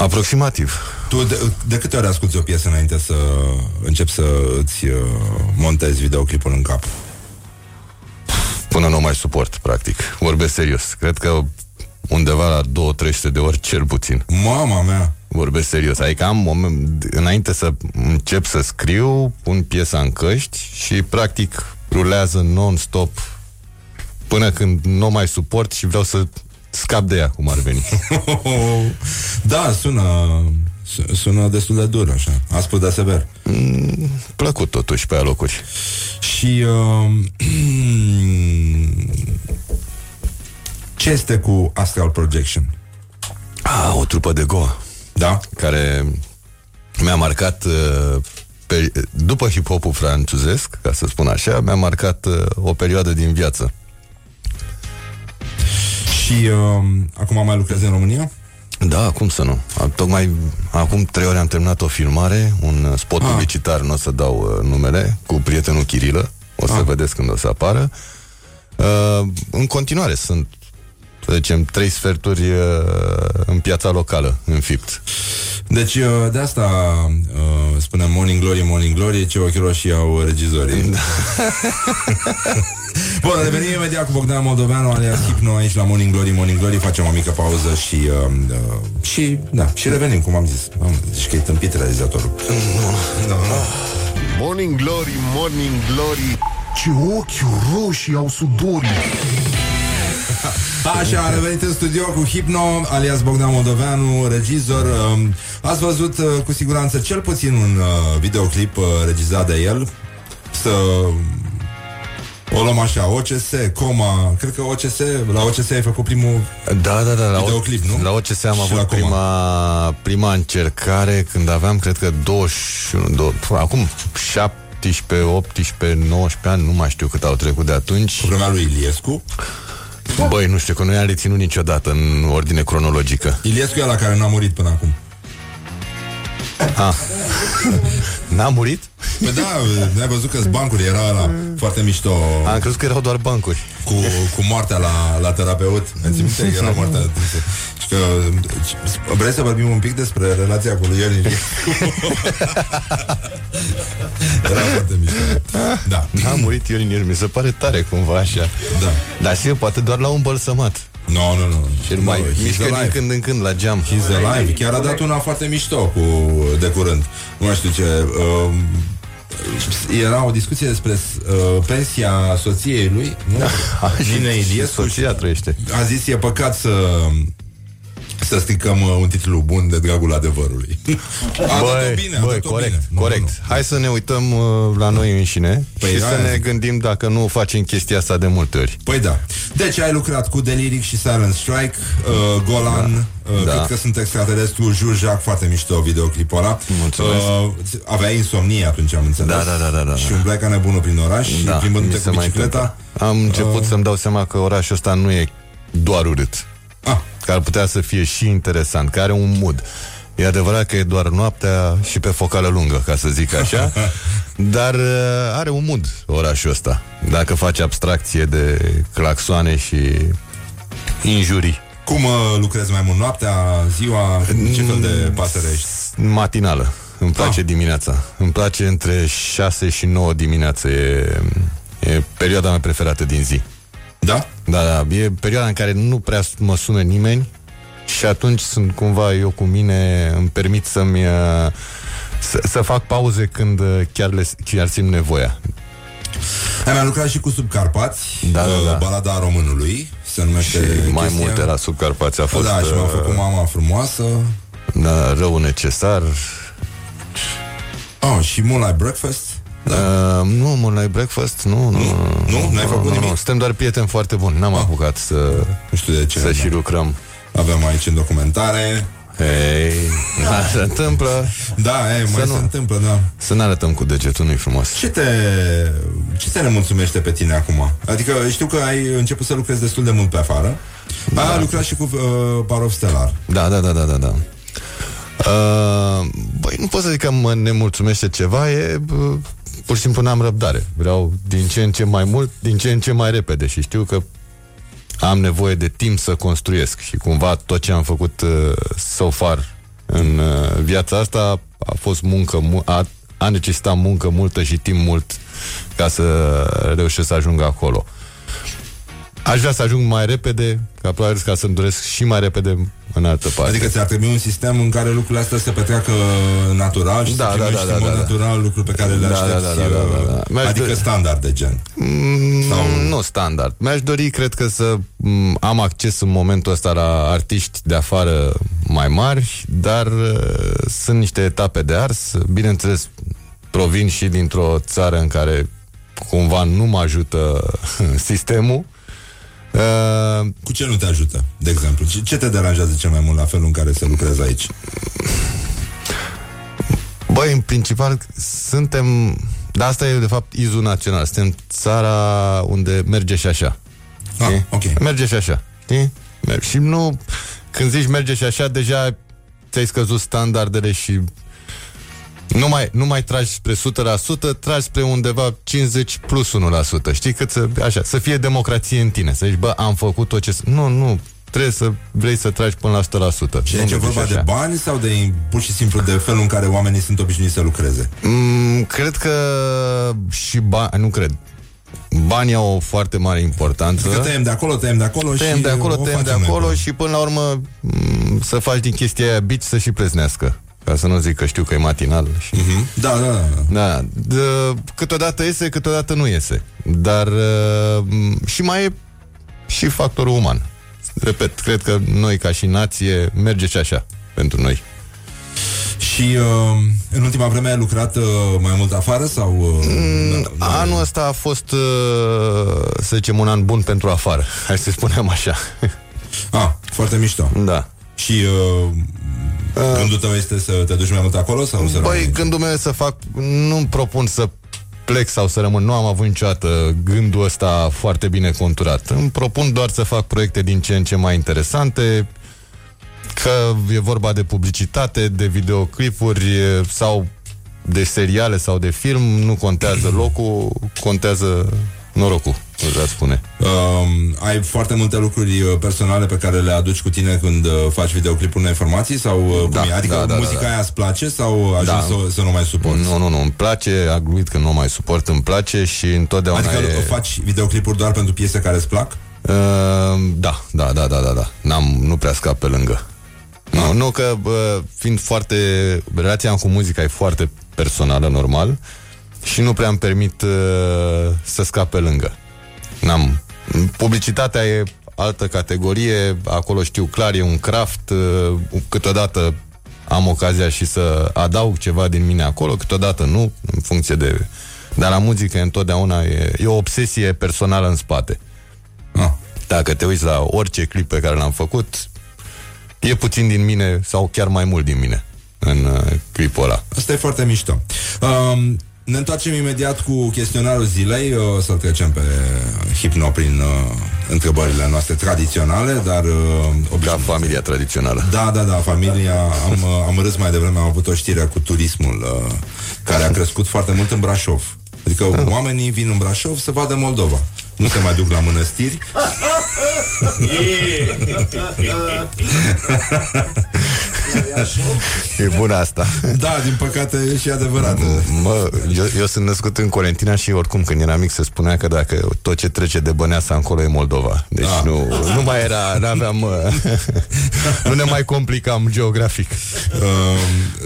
Aproximativ. Tu de, de câte ori asculti o piesă înainte să începi să îți uh, montezi videoclipul în cap? Până nu mai suport, practic. Vorbesc serios. Cred că undeva la 2-300 de ori cel puțin. Mama mea! Vorbesc serios. Adică am moment, înainte să încep să scriu, pun piesa în căști și practic rulează non-stop până când nu mai suport și vreau să scap de ea, cum ar veni. <laughs> da, sună, su- sună destul de dur așa. Aspru de sever. Plăcut totuși pe alocuri. Și uh, <clears throat> ce este cu Astral Projection? Ah, o trupă de goa. Da? care mi-a marcat uh, pe, după hip-hopul francezesc, ca să spun așa, mi-a marcat uh, o perioadă din viață. Și uh, acum mai lucrezi în România? Da, cum să nu? A, Tocmai acum trei ore am terminat o filmare, un uh, spot Ah. publicitar, nu o să dau uh, numele, cu prietenul Chirilă. O să Ah. vedeți când o să apară. Uh, în continuare sunt, să zicem, trei sferturi uh, în piața locală, în fipt. Deci uh, de asta uh, spunem Morning Glory, Morning Glory, ce ochi roșii au regizorii. Da. <laughs> Bun, revenim imediat cu Bogdan Moldoveanu, alias Hipno, aici la Morning Glory, Morning Glory, facem o mică pauză și, uh, uh, și, da, și revenim, cum am zis. Am zis că e tâmpit realizatorul. Da. Morning Glory, Morning Glory Ce ochi roșii au sudorii <laughs> Așa, a revenit în studio cu Hipno, alias Bogdan Moldoveanu, regizor. Um, ați văzut uh, cu siguranță cel puțin un uh, videoclip uh, regizat de el. Să o luăm așa, OCS, coma, cred că OCS, la OCS ai făcut primul da, da, da, la videoclip, nu? La OCS am avut prima, prima încercare când aveam, cred că 21, 20, acum 17, 18, 19 ani, nu mai știu cât au trecut de atunci. Cu vremea lui Iliescu? Băi, nu știu, că nu i-am reținut niciodată în ordine cronologică. Iliescu e la care n-a murit până acum. Ah. N-a murit? Păi da, ne-ai văzut că bancuri era la foarte mișto. Am crezut că erau doar bancuri. Cu, cu moartea la, la terapeut. Îmi minte că era <laughs> moartea Și că vrei să vorbim un pic despre relația cu lui Ionin <laughs> Era foarte mișto. Da. N-a murit Ionin mi se pare tare cumva așa. Da. Dar și poate doar la un bălsămat. Nu, no, nu, nu. Și nu mai mișcă din când în când la geam. He's alive. Chiar a dat una foarte mișto cu, de curând. Nu mai știu ce... Uh, era o discuție despre uh, pensia soției lui, nu? <laughs> Nine Iliescu. Soția trăiește. A zis, e păcat să să stricăm uh, un titlu bun de dragul adevărului. <laughs> A băi, bine, a băi, corect, bine. corect. Nu, nu. Hai să ne uităm uh, la noi înșine păi și da, să ne gândim dacă nu facem chestia asta de multe ori. Păi da. Deci ai lucrat cu Deliric și Silent Strike, uh, Golan, da. Uh, da. cred că sunt extraterestru, Jules foarte mișto videoclipul ăla. Mulțumesc. Uh, aveai insomnie atunci, am înțeles. Da, da, da, da, da. Și umblai ca nebunul prin oraș da, și plimbându-te cu bicicleta. Am început uh, să-mi dau seama că orașul ăsta nu e doar urât. Ah. Că ar putea să fie și interesant, care are un mood. E adevărat că e doar noaptea și pe focală lungă, ca să zic așa, <laughs> dar uh, are un mood orașul ăsta. Dacă faci abstracție de claxoane și injurii. Cum uh, lucrezi mai mult noaptea, ziua? Ce fel de pasăre ești? Matinală. Îmi place ah. dimineața. Îmi place între 6 și 9 dimineața. E, e perioada mea preferată din zi. Da? Da, da, e perioada în care nu prea mă sună nimeni și atunci sunt cumva eu cu mine, îmi permit să-mi uh, să, să fac pauze când uh, chiar, le, chiar simt nevoia. Ai mai lucrat și cu Subcarpați, da, da, da. balada românului, se numește și mai chestia. multe la Subcarpați a fost... Da, și m-a uh, făcut mama frumoasă. Da, rău necesar. Oh, și Moonlight Breakfast. Da. Uh, nu, Moonlight Breakfast, nu. Nu, nu, nu, n-ai făcut nu, nimic. Nu. Suntem doar prieteni foarte buni. N-am ah. apucat să, nu știu de ce, să da. și lucrăm. Avem aici în documentare Hei, <laughs> da, se întâmplă Da, ei, mai nu, se întâmplă, da Să ne arătăm cu degetul, nu-i frumos Ce te, ce te nemulțumește pe tine acum? Adică știu că ai început să lucrezi destul de mult pe afară da. Ai lucrat și cu uh, Parov Stellar Da, da, da, da, da, da. Uh, băi, nu pot să zic că mă nemulțumește ceva E uh, pur și simplu n-am răbdare. Vreau din ce în ce mai mult, din ce în ce mai repede și știu că am nevoie de timp să construiesc și cumva tot ce am făcut uh, so far în uh, viața asta a fost muncă, a, a necesitat muncă multă și timp mult ca să reușesc să ajung acolo. Aș vrea să ajung mai repede, ca probabil ca să-mi doresc și mai repede în altă parte. Adică ți-ar trebui un sistem în care lucrurile astea se petreacă natural și da, să da, da, da, în mod da, natural lucruri pe care le da, aștepți. Da, da, da, da, da. Adică de... standard de gen. Mm, Sau... Nu standard. Mi-aș dori, cred că, să mm, am acces în momentul ăsta la artiști de afară mai mari, dar uh, sunt niște etape de ars. Bineînțeles, provin și dintr-o țară în care cumva nu mă ajută <laughs> sistemul Uh, Cu ce nu te ajută, de exemplu? Ce, ce te deranjează cel mai mult la felul în care se lucrează aici? Băi, în principal, suntem... Dar asta e, de fapt, izul național. Suntem țara unde merge și așa. Ah, ok. Merge și așa. Știi? Și nu... Când zici merge și așa, deja ți-ai scăzut standardele și nu mai, nu mai tragi spre 100%, tragi spre undeva 50 plus 1%. Știi cât să, așa, să fie democrație în tine. Să zici, bă, am făcut tot ce... Nu, nu, trebuie să vrei să tragi până la 100%. Și e vorba de bani sau de pur și simplu de felul în care oamenii sunt obișnuiți să lucreze? Mm, cred că și bani, nu cred. Banii au o foarte mare importanță. Că tăiem de acolo, tăiem de acolo tăiem și de acolo, tăiem de acolo și până la urmă mm, să faci din chestia aia bici să și pleznească. Ca să nu zic că știu că e matinal. Și... Uh-huh. Da, da, da. da. De, câteodată iese, câteodată nu iese. Dar uh, și mai e și factorul uman. repet, cred că noi ca și nație merge și așa pentru noi. Și uh, în ultima vreme ai lucrat uh, mai mult afară sau... Uh, mm, anul ăsta a fost, uh, să zicem, un an bun pentru afară. <laughs> Hai să spunem așa. Ah, foarte mișto. Da. Și uh, uh, gândul tău este să te duci mai mult acolo? sau să Băi, gândul meu este să fac... Nu-mi propun să plec sau să rămân. Nu am avut niciodată gândul ăsta foarte bine conturat. Îmi propun doar să fac proiecte din ce în ce mai interesante, că e vorba de publicitate, de videoclipuri sau de seriale sau de film, nu contează locul, contează norocul, vă spune. Um, ai foarte multe lucruri uh, personale pe care le aduci cu tine când uh, faci videoclipuri informații sau uh, da, cum e? Adică da, da, muzica da, da. aia îți place sau ajungi da. să, să nu mai suporți? Nu, nu, nu, îmi place, a gluit că nu mai suport, îmi place și întotdeauna Adică e... faci videoclipuri doar pentru piese care îți plac? Uh, da, da, da, da, da, da. N-am, nu prea scap pe lângă. Nu, nu că bă, fiind foarte... Relația cu muzica e foarte personală, normal, și nu prea îmi permit uh, să scap pe lângă. N-am... Publicitatea e altă categorie, acolo știu clar, e un craft, uh, câteodată am ocazia și să adaug ceva din mine acolo, câteodată nu, în funcție de... Dar la muzică întotdeauna e, e o obsesie personală în spate. Ah. Dacă te uiți la orice clip pe care l-am făcut, e puțin din mine sau chiar mai mult din mine în uh, clipul ăla. Asta e foarte mișto. Um, ne întoarcem imediat cu chestionarul zilei, o să trecem pe hipno prin uh, întrebările noastre tradiționale, dar... Uh, Ca familia tradițională. Da, da, da, familia, am, uh, am râs mai devreme, am avut o știre cu turismul, uh, care a crescut foarte mult în Brașov. Adică ah. oamenii vin în Brașov să vadă Moldova. Nu se mai duc la mănăstiri. <laughs> <laughs> e bună asta. Da, din păcate e și adevărat. Mă, eu, eu sunt născut în Colentina și oricum când eram mic se spunea că dacă tot ce trece de Băneasa încolo e Moldova. Deci da. nu, nu mai era, n-aveam... <laughs> nu ne mai complicam geografic. Uh,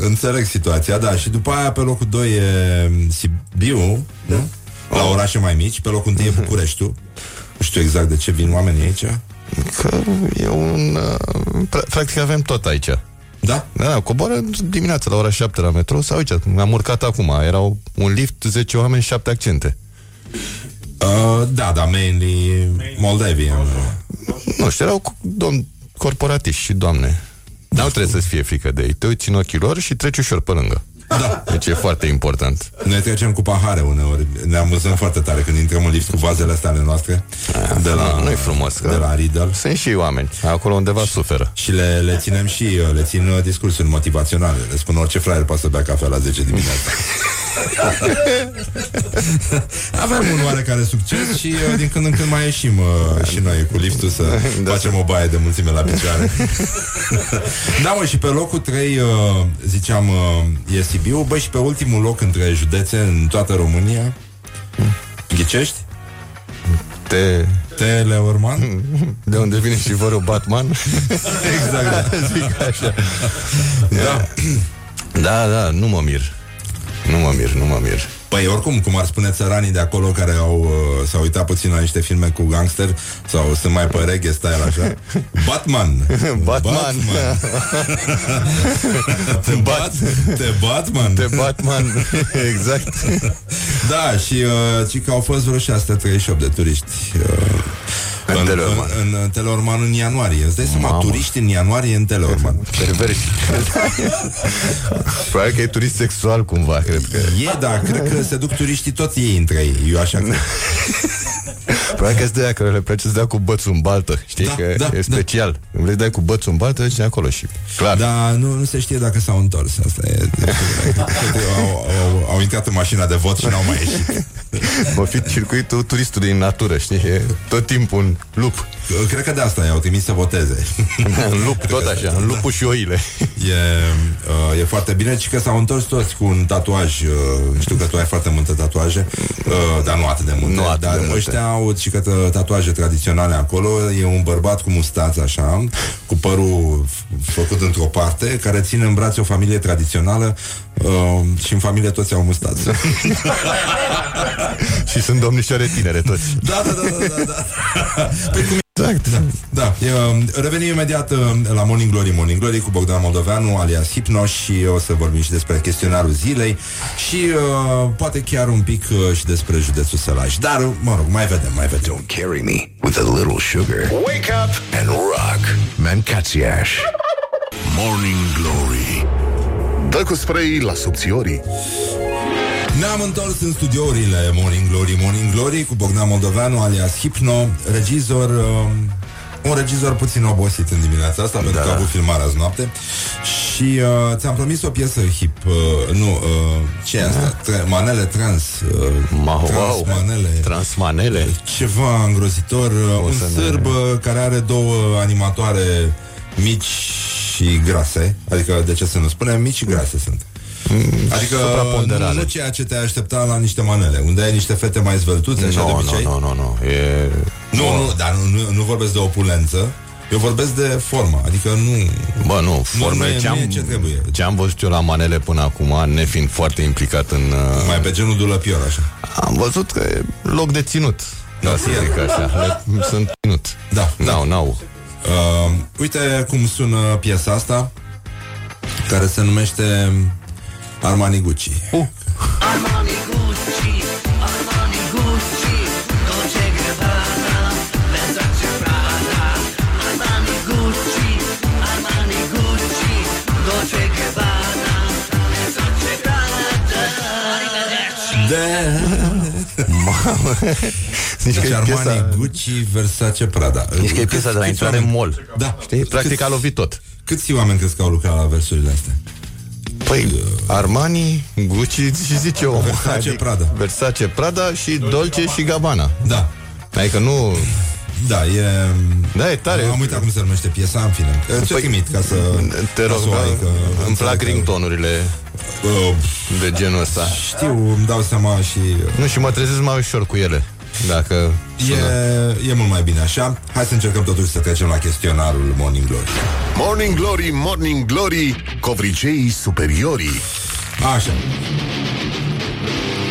înțeleg situația, da. Și după aia pe locul 2 e Sibiu, nu? La orașe mai mici, pe locul 1 e Bucureștiul. Nu știu exact de ce vin oamenii aici. Că e un... Uh, practic avem tot aici. Da? Da, da coboară dimineața la ora 7 la metro sau aici, am urcat acum, erau un lift, 10 oameni, 7 accente. Uh, da, da, mainly Moldavian. Nu știu, erau domn corporatiști și doamne. Nu trebuie să-ți fie frică de ei. Te uiți în ochii lor și treci ușor pe lângă. Da. Deci e foarte important. Noi trecem cu pahare uneori. Ne amuzăm foarte tare când intrăm în lift cu vazele astea ale noastre. A, de la, nu e frumos. Că de la Riddle. Sunt și oameni. Acolo undeva suferă. Și le, le ținem și, le țin uh, discursuri motivaționale. Le spun orice fraier poate să bea cafea la 10 dimineața. <laughs> Avem un oarecare succes și uh, din când în când mai ieșim uh, și noi cu liftul să da, facem o baie de mulțime la picioare. <laughs> da, mă, și pe locul 3 uh, ziceam uh, e Sibiu, băi, și pe ultimul loc între județe în toată România. Ghicești? Te... Teleorman? <laughs> De unde vine și vorul Batman? <laughs> exact, da. <laughs> Zic așa. Da. Da, da, nu mă mir. Nu mă mir, nu mă mir. Păi oricum, cum ar spune țăranii de acolo care au, uh, s-au uitat puțin la niște filme cu gangster sau sunt mai pe reggae style așa. <laughs> Batman. Batman. Batman. <laughs> te, bat, te Batman. Te Batman. <laughs> exact. da, și uh, că au fost vreo 638 de turiști. Uh, în, în, Teleorman. În, în Teleorman în ianuarie. Îți dai seama, Mamă. turiști în ianuarie în Teleorman. Perversi. Probabil că e turist sexual cumva, cred că. E, da, cred că se duc turiștii toți ei între ei. Eu așa cred. Probabil că de că le place să dea cu bățul în baltă Știi da, că da, e da. special da. Îmi vrei dai cu bățul în baltă, și acolo și clar Da, nu, nu se știe dacă s-au întors Asta e au, au, au intrat în mașina de vot și n-au mai ieșit Va fi circuitul turistului în natură, știi? E tot timpul un lup Cred că de asta i-au trimis să voteze. În <laughs> lup, <laughs> tot așa, în lupul și oile. <laughs> E, uh, e foarte bine Și că s-au întors toți cu un tatuaj uh, Știu că tu ai foarte multe tatuaje uh, Dar nu atât de multe nu atât Dar de ăștia au și că tatuaje tradiționale acolo. E un bărbat cu mustață așa Cu părul făcut într-o parte Care ține în brațe o familie tradițională uh, Și în familie toți au mustață. Și sunt domnișoare tinere toți. Da, da, da, da, da, da. Păi cum Exact. Da, da. Um, revenim imediat um, la Morning Glory, Morning Glory cu Bogdan Moldoveanu, alias Hipnoș și o să vorbim și despre chestionarul zilei și uh, poate chiar un pic uh, și despre județul Sălaj. Dar, mă rog, mai vedem, mai vedem. Don't carry me with a little sugar. Wake up and rock. Mancațiaș. Morning Glory Dă cu spray la subțiorii ne-am întors în studiourile Morning Glory, Morning Glory cu Bogdan Moldoveanu, alias Hipno, regizor, uh, un regizor puțin obosit în dimineața asta, da. pentru că a avut filmarea azi noapte. Și uh, ți-am promis o piesă hip, uh, nu, uh, ce e asta? Tre- manele trans, uh, Ma, trans wow. manele. Transmanele. Ceva îngrozitor, uh, O un să ne- sârb uh, care are două animatoare mici și grase, adică de ce să nu spunem, mici și grase sunt. Adică supraponderale. nu, nu ceea ce te-ai aștepta la niște manele Unde ai niște fete mai zvăltuțe așa de Nu, obicei nu, nu, nu, nu. E... nu, nu, dar nu, nu, nu vorbesc de opulență Eu vorbesc de formă Adică nu Bă, nu, nu formele e- ce, nu am, e ce trebuie. ce am văzut eu la manele până acum, nefiind foarte implicat în... Uh, Mai pe genul dulăpior așa am văzut că e loc de ținut. Da, să zic așa. Le, sunt ținut. Da, N-au, n-au. uh, Uite cum sună piesa asta Care se numește Armani Gucci Uh. Armani Gucci, Armani Gucci, Dolce Gabbana, Versace Prada. Armani Gucci, Armani Gucci, Dolce Gabbana, Versace Prada. Arrivederci. de... Nici Deci că e Armani piesa, Gucci Versace Prada nici că e Cât- piesa de la câți intrare în oameni- mall. Da Știi? Practic a lovit tot. Câți oameni crezi că au lucrat la versurile astea? Păi, Armani, Gucci și zice omul. Versace Prada. Versace Prada și Dolce și Gabbana. Da Adică nu... Da, e... Da, e tare. Am uitat cum se numește piesa, în fine. Ți-o Păi, trimit ca să... Te ca rog, să o ai, că îmi înțeleg plac că- ringtonurile Uh, de genul ăsta. Știu, îmi dau seama și... Nu, și mă trezesc mai ușor cu ele. Dacă sună. E, e mult mai bine așa. Hai să încercăm totuși să trecem la chestionarul Morning Glory. Morning Glory, Morning Glory Covriceii superiorii Așa.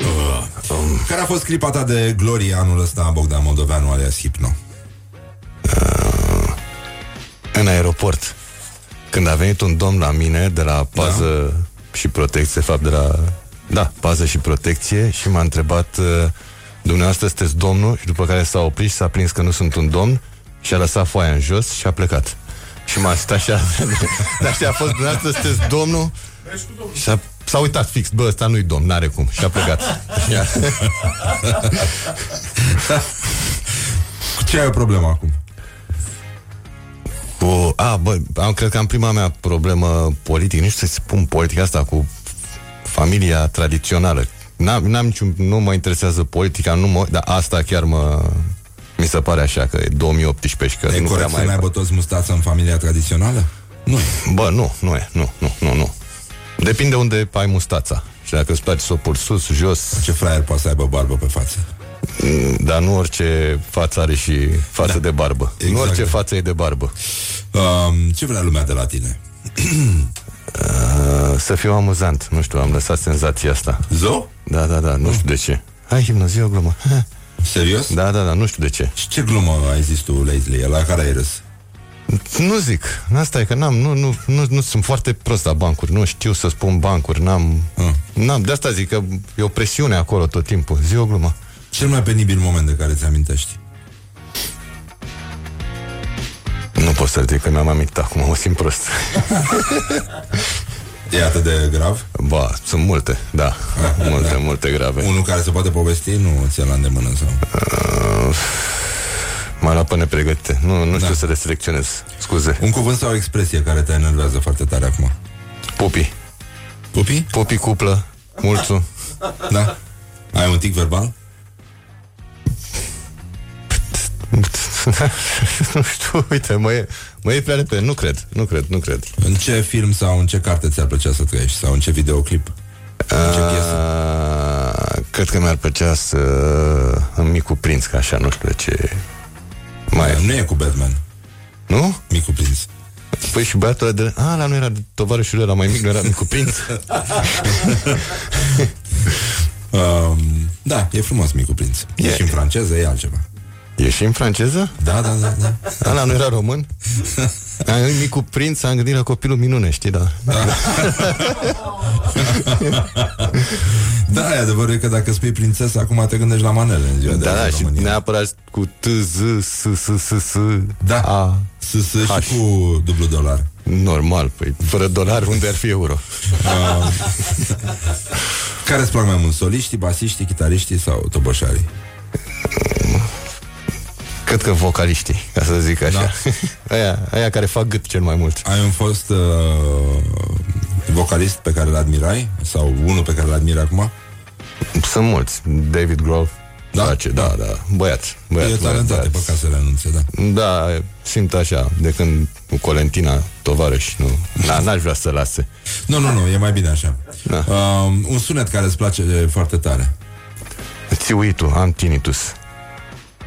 Uh, um, care a fost clipa ta de glorie anul ăsta, Bogdan Moldoveanu, alias Hipno? în aeroport. Când a venit un domn la mine de la pază da. și protecție, de fapt de la... Da, pază și protecție și m-a întrebat uh, dumneavoastră sunteți domnul și după care s-a oprit și s-a prins că nu sunt un domn și a lăsat foaia în jos și a plecat. Și m-a stat așa <laughs> Dar știi, a fost dumneavoastră sunteți domnul și a, s-a uitat fix, bă, ăsta nu-i domn, n-are cum și a plecat. Și a- Cu ce ai o problemă acum? Cu, a, bă, am, cred că am prima mea problemă politică, nu știu să spun politica asta cu familia tradițională. N-am, n-am niciun, nu mă interesează politica, nu mă, dar asta chiar mă, mi se pare așa că e 2018 și că E nu prea corect să mai... mai aibă toți mustața în familia tradițională? Nu e. Bă, nu, nu e, nu, nu, nu, nu. Depinde unde ai mustața. Și dacă îți place să o pur sus, jos, Ce fraier poate să aibă barbă pe față? dar nu orice față are și față da. de barbă. Exact. Nu orice față e de barbă. Um, ce vrea lumea de la tine? <clears throat> Uh, să fiu amuzant, nu știu, am lăsat senzația asta. Zo? Da, da, da, nu știu de ce. Hai, himnă, zi o glumă. <laughs> Serios? Da, da, da, nu știu de ce. Și ce glumă ai zis tu lately? La care ai râs? Nu zic. Asta e că n-am, nu, nu, nu, nu sunt foarte prost la bancuri. Nu știu să spun bancuri. N-am, Ah. n-am. De asta zic că e o presiune acolo tot timpul. Zi o glumă. Cel mai penibil moment de care ți amintești? Nu pot să zic că mi-am amintit acum, mă simt prost. <laughs> E atât de grav? Ba, sunt multe, da. <laughs> multe, da. multe grave. Unul care se poate povesti? Nu ți-e la îndemână sau... M-am luat pe nepregătite. Nu, nu știu Da. să le selecționez. Scuze. Un cuvânt sau o expresie care te enervează foarte tare acum? Pupi. Pupi? Pupi cuplă. Mulțu. Da? Ai un tic verbal? <laughs> nu știu, uite, mă e, mă e prea repede. Nu cred, nu cred, nu cred. În ce film sau în ce carte ți-ar plăcea să trăiești? Sau în ce videoclip? În ce piesă? A, Cred că mi-ar plăcea să În Micu Prinț, că așa, nu știu de ce Mai, Nu e cu Batman, nu? Micu Prinț. Păi și băiatul ăla de... A, la nu era tovarășul ăla mai mic, nu era Micu Prinț <laughs> Um, da, e frumos Micu Prinț. E E. și în franceză, e altceva. E și în franceză? Da, da, da, da. Ala nu era român? <laughs> Am gândit micul prinț, am gândit la copilul minune, știi, da. Da, e adevărul e că dacă spui prințesa, acum te gândești la manele în ziua de Da, azi da, în și România. neapărat cu T, Z, S, S, S, S, Da. A. Să, să H. și cu dublu dolar. Normal, păi fără dolar unde ar fi euro? <laughs> Care îți plac mai mult? Soliștii, basiștii, chitariștii sau toboșarii? Cred că vocaliștii, ca să zic așa. Da. <laughs> aia, aia care fac gât cel mai mult. Ai un fost uh, vocalist pe care îl admirai? Sau unul pe care îl admiri acum? Sunt mulți. David Grohl. Da? Face, da, da. Băiat. băiat e talentat, e păcat să renunțe, da. Da, simt așa, de când cu Colentina, tovarăș, nu, na, n-aș vrea să lase. Nu, nu, nu, e mai bine așa. Da. Uh, un sunet care îți place foarte tare. Țiuitul, am tinnitus.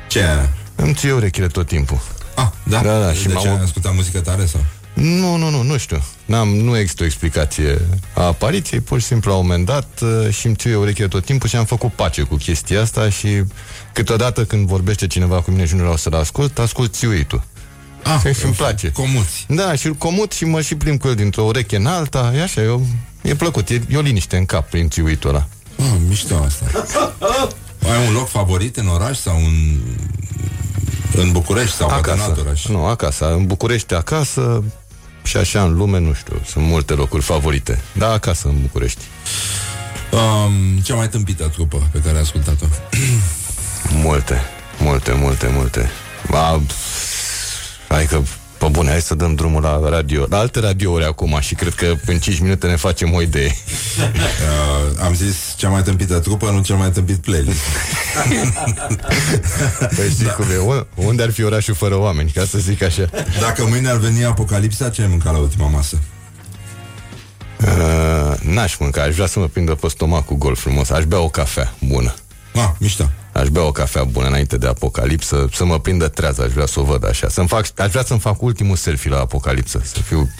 Ce e aia? Îmi ție urechile tot timpul. Ah, da? Da, da, și și de m-am- ce ai ascultat muzică tare sau? Nu, nu, nu, nu știu. N-am, nu există o explicație a apariției, pur și simplu la un moment dat uh, și îmi ție urechile tot timpul și am făcut pace cu chestia asta și câteodată când vorbește cineva cu mine și nu vreau să-l ascult, ascult țiuitul. Ah, Și îmi place. Comuți. Da, și îl comut și mă și plimb cu el dintr-o ureche în alta, e așa, e, o, e plăcut, e, e o liniște în cap prin țiuitul ăla. Ah, mișto asta. Ai un loc favorit în oraș sau în, în București sau poate în alt Acasă. oraș? Nu, acasă. În București acasă și așa în lume, nu știu, sunt multe locuri favorite. Da, acasă în București. Um, cea mai tâmpită trupă pe care ai ascultat-o? Multe, multe, multe, multe. A, hai că, pe bune, hai să dăm drumul la radio, la alte radiouri acum și cred că în 5 minute ne facem o idee. <laughs> Uh, am zis cea mai tâmpită trupă, nu cel mai tâmpit playlist. <laughs> Păi știi da. cum e, U- unde ar fi orașul fără oameni, ca să zic așa. Dacă mâine ar veni apocalipsa, ce ai mâncat la ultima masă? Uh, n-aș mânca, aș vrea să mă prindă pe stomac cu gol frumos, aș bea o cafea bună. Ah, mișto. Aș bea o cafea bună înainte de apocalipsă, să mă prindă trează, aș vrea să o văd așa. Să-mi fac, aș vrea să-mi fac ultimul selfie la apocalipsă, să fiu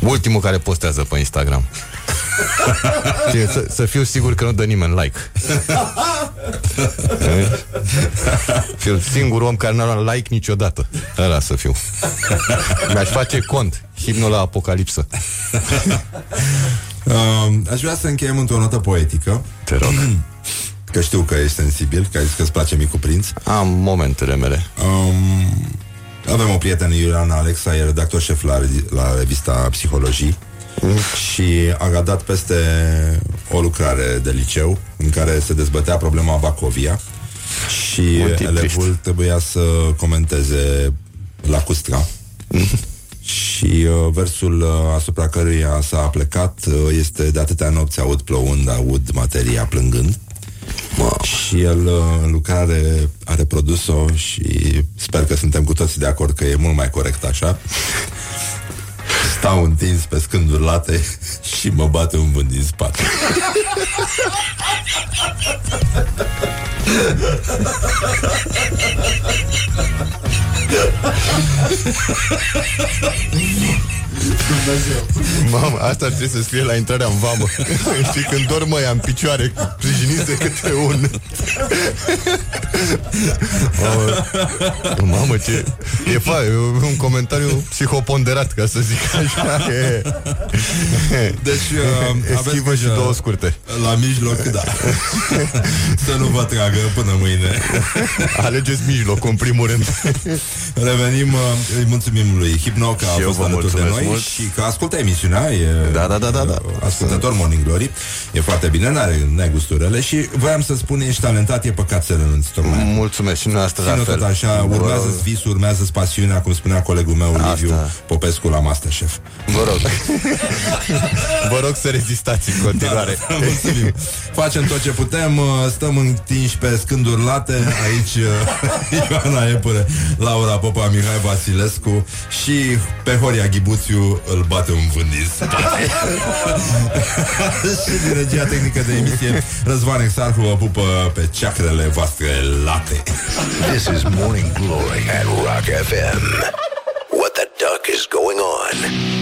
ultimul care postează pe Instagram. <laughs> Știi, să, să fiu sigur că nu dă nimeni like. <laughs> fiu singurul om care n-a luat like niciodată. Ăla să fiu. Mi-aș face cont. Himnul la apocalipsă. Uh, <laughs> aș vrea să încheiem într-o notă poetică, Te rog. <clears throat> că știu că ești sensibil, că ai zis că îți place Micul Prinț. Am momentele mele. Um, avem o prietenă, Iuliana Alexa, e redactor șef la, la revista Psihologii și a dat peste o lucrare de liceu în care se dezbătea problema Bacovia și Mult e elevul trist. trebuia să comenteze la Custra <laughs> și uh, versul uh, asupra căruia s-a plecat uh, este de atâtea nopți aud plouând, aud materia plângând și el uh, în lucrare a reprodus-o și sper că suntem cu toții de acord că e mult mai corect așa. <laughs> Stau întins pe scânduri late <laughs> și mă bate un vânt din spate. <laughs> Mamă, asta ar trebui să scrie la intrarea în vamă. <laughs> Știi, când dorm măia în picioare, sprijiniți de câte un. Mamă, mamă ce... E, fa, e un comentariu psihoponderat, ca să zic așa. E, Deci uh, aveți Eschivă și grijă două scurte. La mijloc, da. <laughs> Să nu vă tragă până mâine. Alegeți mijlocul, în primul rând. Revenim, uh, îi mulțumim lui Hipno că a Și eu fost vă alături de mulțumesc noi mult. și că ascultă emisiunea. E, Da, da, da, da, da. Ascultător Morning Glory. E foarte bine, n-are negusturile și voiam să spun, ești talentat, e păcat să renunți tocmai. Mulțumesc și noastră la Ține fel. tot așa, urmează visul, urmează pasiunea, cum spunea colegul meu, Liviu Asta. Popescu la Masterchef. Vă rog. <laughs> Vă rog să rezistați în continuare. Da, mulțumim. Facem tot ce putem, uh, stăm întinși pe scânduri late, aici uh, <laughs> Ioana Epure, Laura Popa, Mihai Vasilescu și pe Horia Ghibuțiu îl bate un vânt din spate. și din regia tehnică de emisie, Răzvan Exarhu vă pupă pe ceacrele voastre late. This is Morning Glory at Rock FM. What the duck is going on?